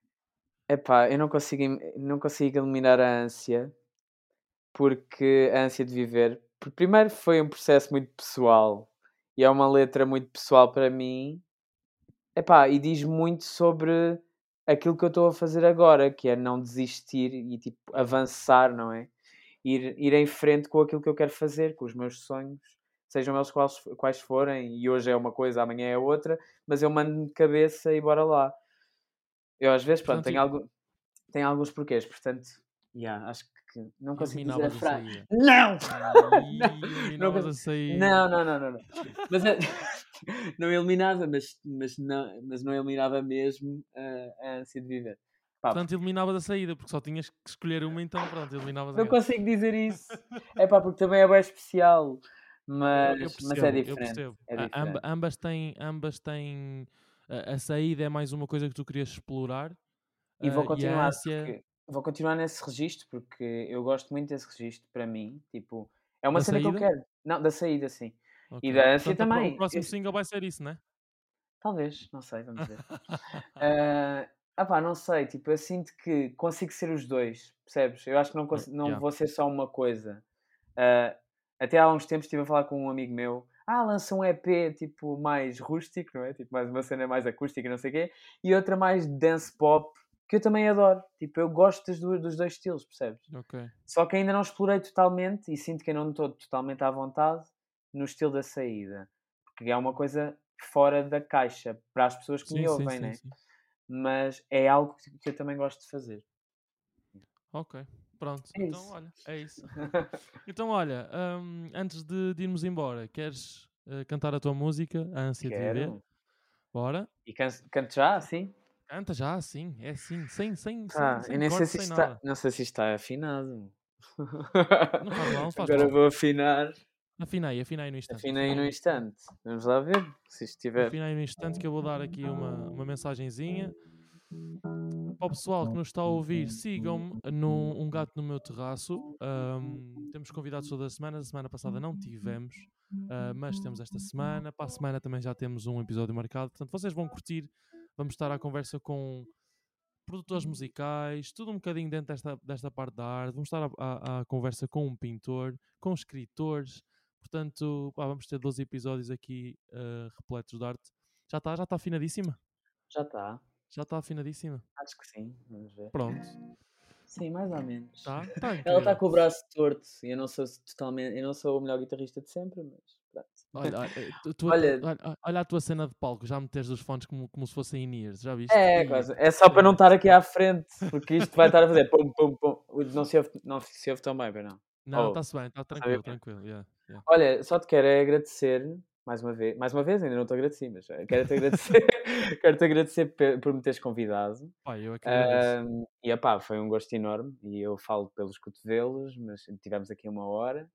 Epá, eu não consigo, não consigo eliminar a ânsia, porque a ânsia de viver, primeiro foi um processo muito pessoal e é uma letra muito pessoal para mim, epá, e diz muito sobre aquilo que eu estou a fazer agora, que é não desistir e tipo avançar, não é? Ir, ir em frente com aquilo que eu quero fazer, com os meus sonhos, sejam eles quais, quais forem, e hoje é uma coisa, amanhã é outra, mas eu mando-me de cabeça e bora lá. Eu às vezes, pronto, tenho, algu tenho alguns porquês, portanto, yeah, acho que não consigo dizer a a frase. Não! [laughs] E não, a não, não, não, não, não. Mas é- [laughs] não eliminava, mas, mas, não, mas não eliminava mesmo a, a ânsia de viver. Pá, Portanto, eliminavas a saída, porque só tinhas que escolher uma, então pronto, eliminavas não aquela. consigo dizer isso. É pá, porque também é bem especial. Mas, eu mas é percebo, eu diferente. percebo. É A- amba- diferente. ambas têm, ambas têm. A, a saída é mais uma coisa que tu querias explorar. E vou ah, e continuar, ânsia. porque, vou continuar nesse registro, porque eu gosto muito desse registro para mim. Tipo, é uma Da cena que eu saída? quero. Não, da saída, sim. E Ok. da ânsia pro- também. o próximo Esse- single vai ser isso, né? Talvez, não sei, vamos ver. [laughs] Ah, ah pá, não sei, tipo, eu sinto que consigo ser os dois, percebes? Eu acho que não, Ah, consi- não yeah. vou ser só uma coisa. Ah, até há uns tempos estive a falar com um amigo meu, ah, lança um EP tipo mais rústico, não é? Tipo, mais uma cena mais acústica e não sei o quê, e outra mais dance pop, que eu também adoro. Tipo, eu gosto das duas, dos dois estilos, percebes? Ok. Só que ainda não explorei totalmente e sinto que ainda não estou totalmente à vontade no estilo da saída. Porque é uma coisa fora da caixa para as pessoas que Sim, me ouvem, sim, né? sim. Mas é algo que que eu também gosto de fazer. Ok. Pronto. É então, isso. olha, é isso. [laughs] [laughs] Então, olha, hum, antes de, de irmos embora, queres eh, cantar a tua música, A Ânsia de Viver? Quero. Bora. E can- canto já, assim? Canta já, sim, é sim, sem, sem, Pá, sem, eu nem sei corte, se sem isto nada. está, não sei se está afinado. Não faz mal, não faz Agora mal. vou afinar. Afina aí, afina aí no instante. Afina no instante. Vamos lá ver se estiver. Afina aí no instante que eu vou dar aqui uma, uma mensagenzinha. Para o pessoal que nos está a ouvir, sigam-me no Um Gato no Meu Terraço. Ahm, temos convidados toda a semana. A semana passada não tivemos, ah, mas temos esta semana. Para a semana também já temos um episódio marcado. Portanto, vocês vão curtir. Vamos estar à conversa com produtores musicais, tudo um bocadinho dentro desta, desta parte da arte. Vamos estar à, à- conversa com um pintor, com escritores. Portanto, pá, vamos ter 12 episódios aqui ah, repletos de arte. Já está, já está afinadíssima? Já está. Já está afinadíssima. Acho que sim. Vamos ver. Pronto. Sim, mais ou menos. Tá? Tá [laughs] Ela está com o braço torto. e Eu não sou totalmente. Eu não sou o melhor guitarrista de sempre, mas Pronto. Olha, olha, [laughs] eh, tu- tu- Olha- olha, a tua cena de palco, já meteres os fones como, como se fossem in-ears, já viste? É, Ih, quase. É só para não estar aqui é. à frente, porque isto vai estar a fazer pum, pum, pum. Não se ouve, não se ouve tão bem, não. Não, Oh, está-se bem, está a ver tranquilo, bem. tranquilo. yeah, yeah. Olha, só te quero é agradecer, mais uma vez, mais uma vez, ainda não te agradeci, mas quero-te agradecer, [laughs] quero-te agradecer pe- por me teres convidado. Pá, eu é agradeço. Ahm, e opá, foi um gosto enorme e eu falo pelos cotovelos, mas tivemos aqui uma hora,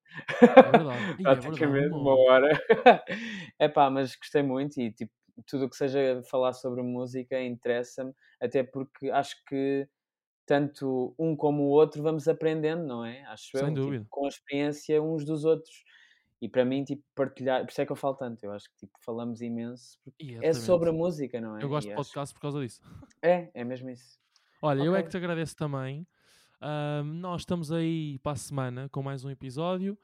É verdade. [laughs] Ih, é verdade, praticamente uma hora. hora. [laughs] Epá, mas gostei muito e tipo, tudo o que seja falar sobre música interessa-me, até porque acho que tanto um como o outro vamos aprendendo, não é? Acho Sem eu, tipo, dúvida. com a experiência uns dos outros. E para mim, tipo, partilhar, por isso é que eu falo tanto, eu acho que tipo, falamos imenso, é sobre a música, não é? Eu gosto E de acho- podcast por causa disso. [laughs] É, é mesmo isso. Olha, eu é que te agradeço também. Nós estamos aí para a semana com mais um episódio.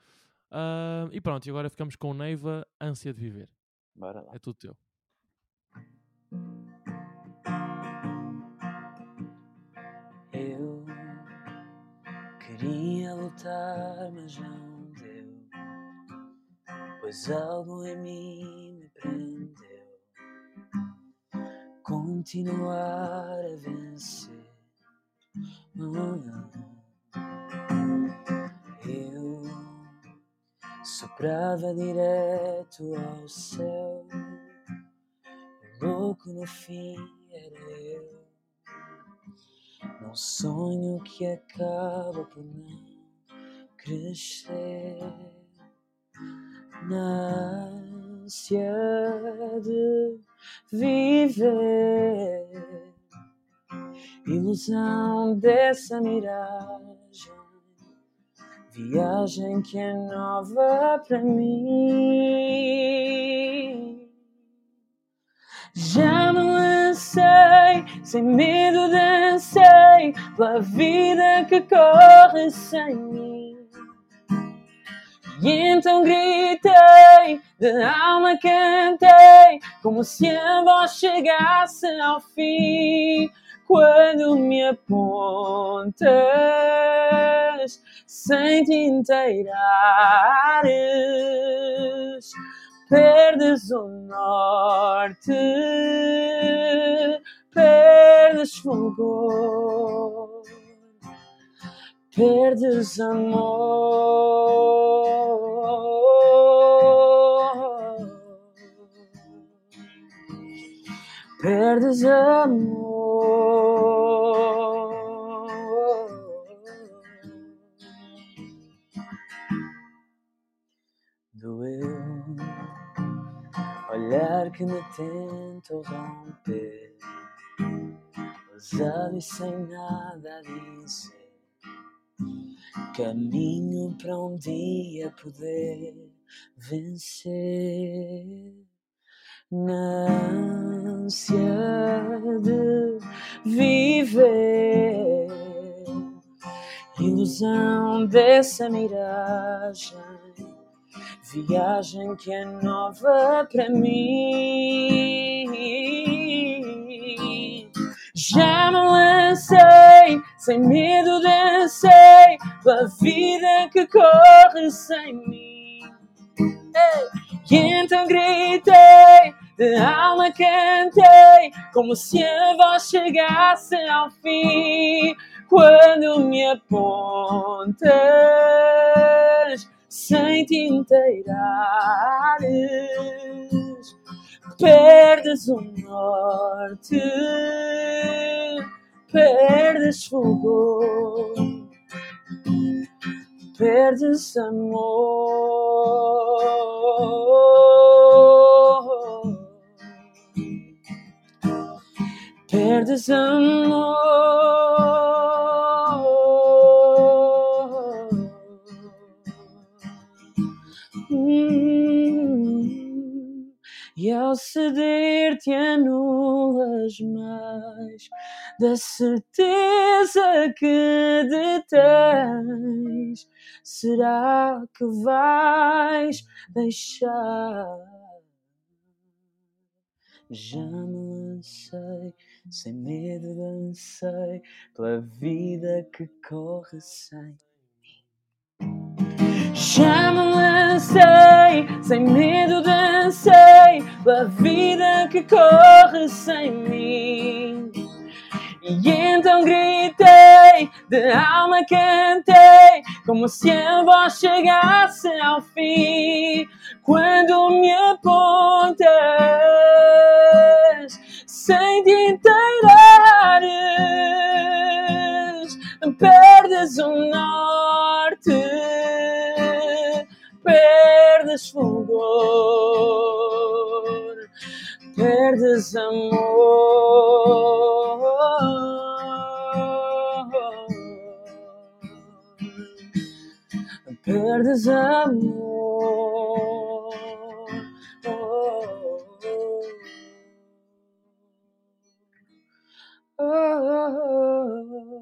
E pronto, e agora ficamos com Neiva, Ânsia de Viver. Bora lá. É tudo teu. Eu queria lutar, mas não. Pois algo em mim me prendeu. Continuar a vencer. Eu soprava direto ao céu. Louco no fim era eu. Num sonho que acaba por não crescer. Na ânsia de viver. Ilusão dessa miragem. Viagem que é nova para mim. Já me lancei, sem medo dancei pela vida que corre sem mim. E então gritei, de alma cantei, como se a voz chegasse ao fim. Quando me apontas sem te inteirares, perdes o norte, perdes fulgor, perdes amor, perdes amor. Doeu olhar que me tentou romper, ousado e sem nada dizer. Caminho para um dia poder vencer. Na ânsia de viver, ilusão dessa miragem, viagem que é nova para mim. Já me lancei, sem medo dancei, pela vida que corre sem mim. Então gritei, de alma cantei, como se a voz chegasse ao fim. Quando me apontas, sem te inteirares, perdes o norte, perdes fulgor perdes amor, perdes E ao ceder te anulas mais da certeza que detens. Será que vais deixar? Já me lancei, sem medo dancei pela vida que corre sem. Já me dancei, sem medo dancei, pela vida que corre sem mim. E então gritei, de alma cantei, como se a voz chegasse ao fim. Quando me apontas, sem te inteirares, perdes o norte, perdes fulgor, perdes amor. Perdes amor. Oh, oh, oh.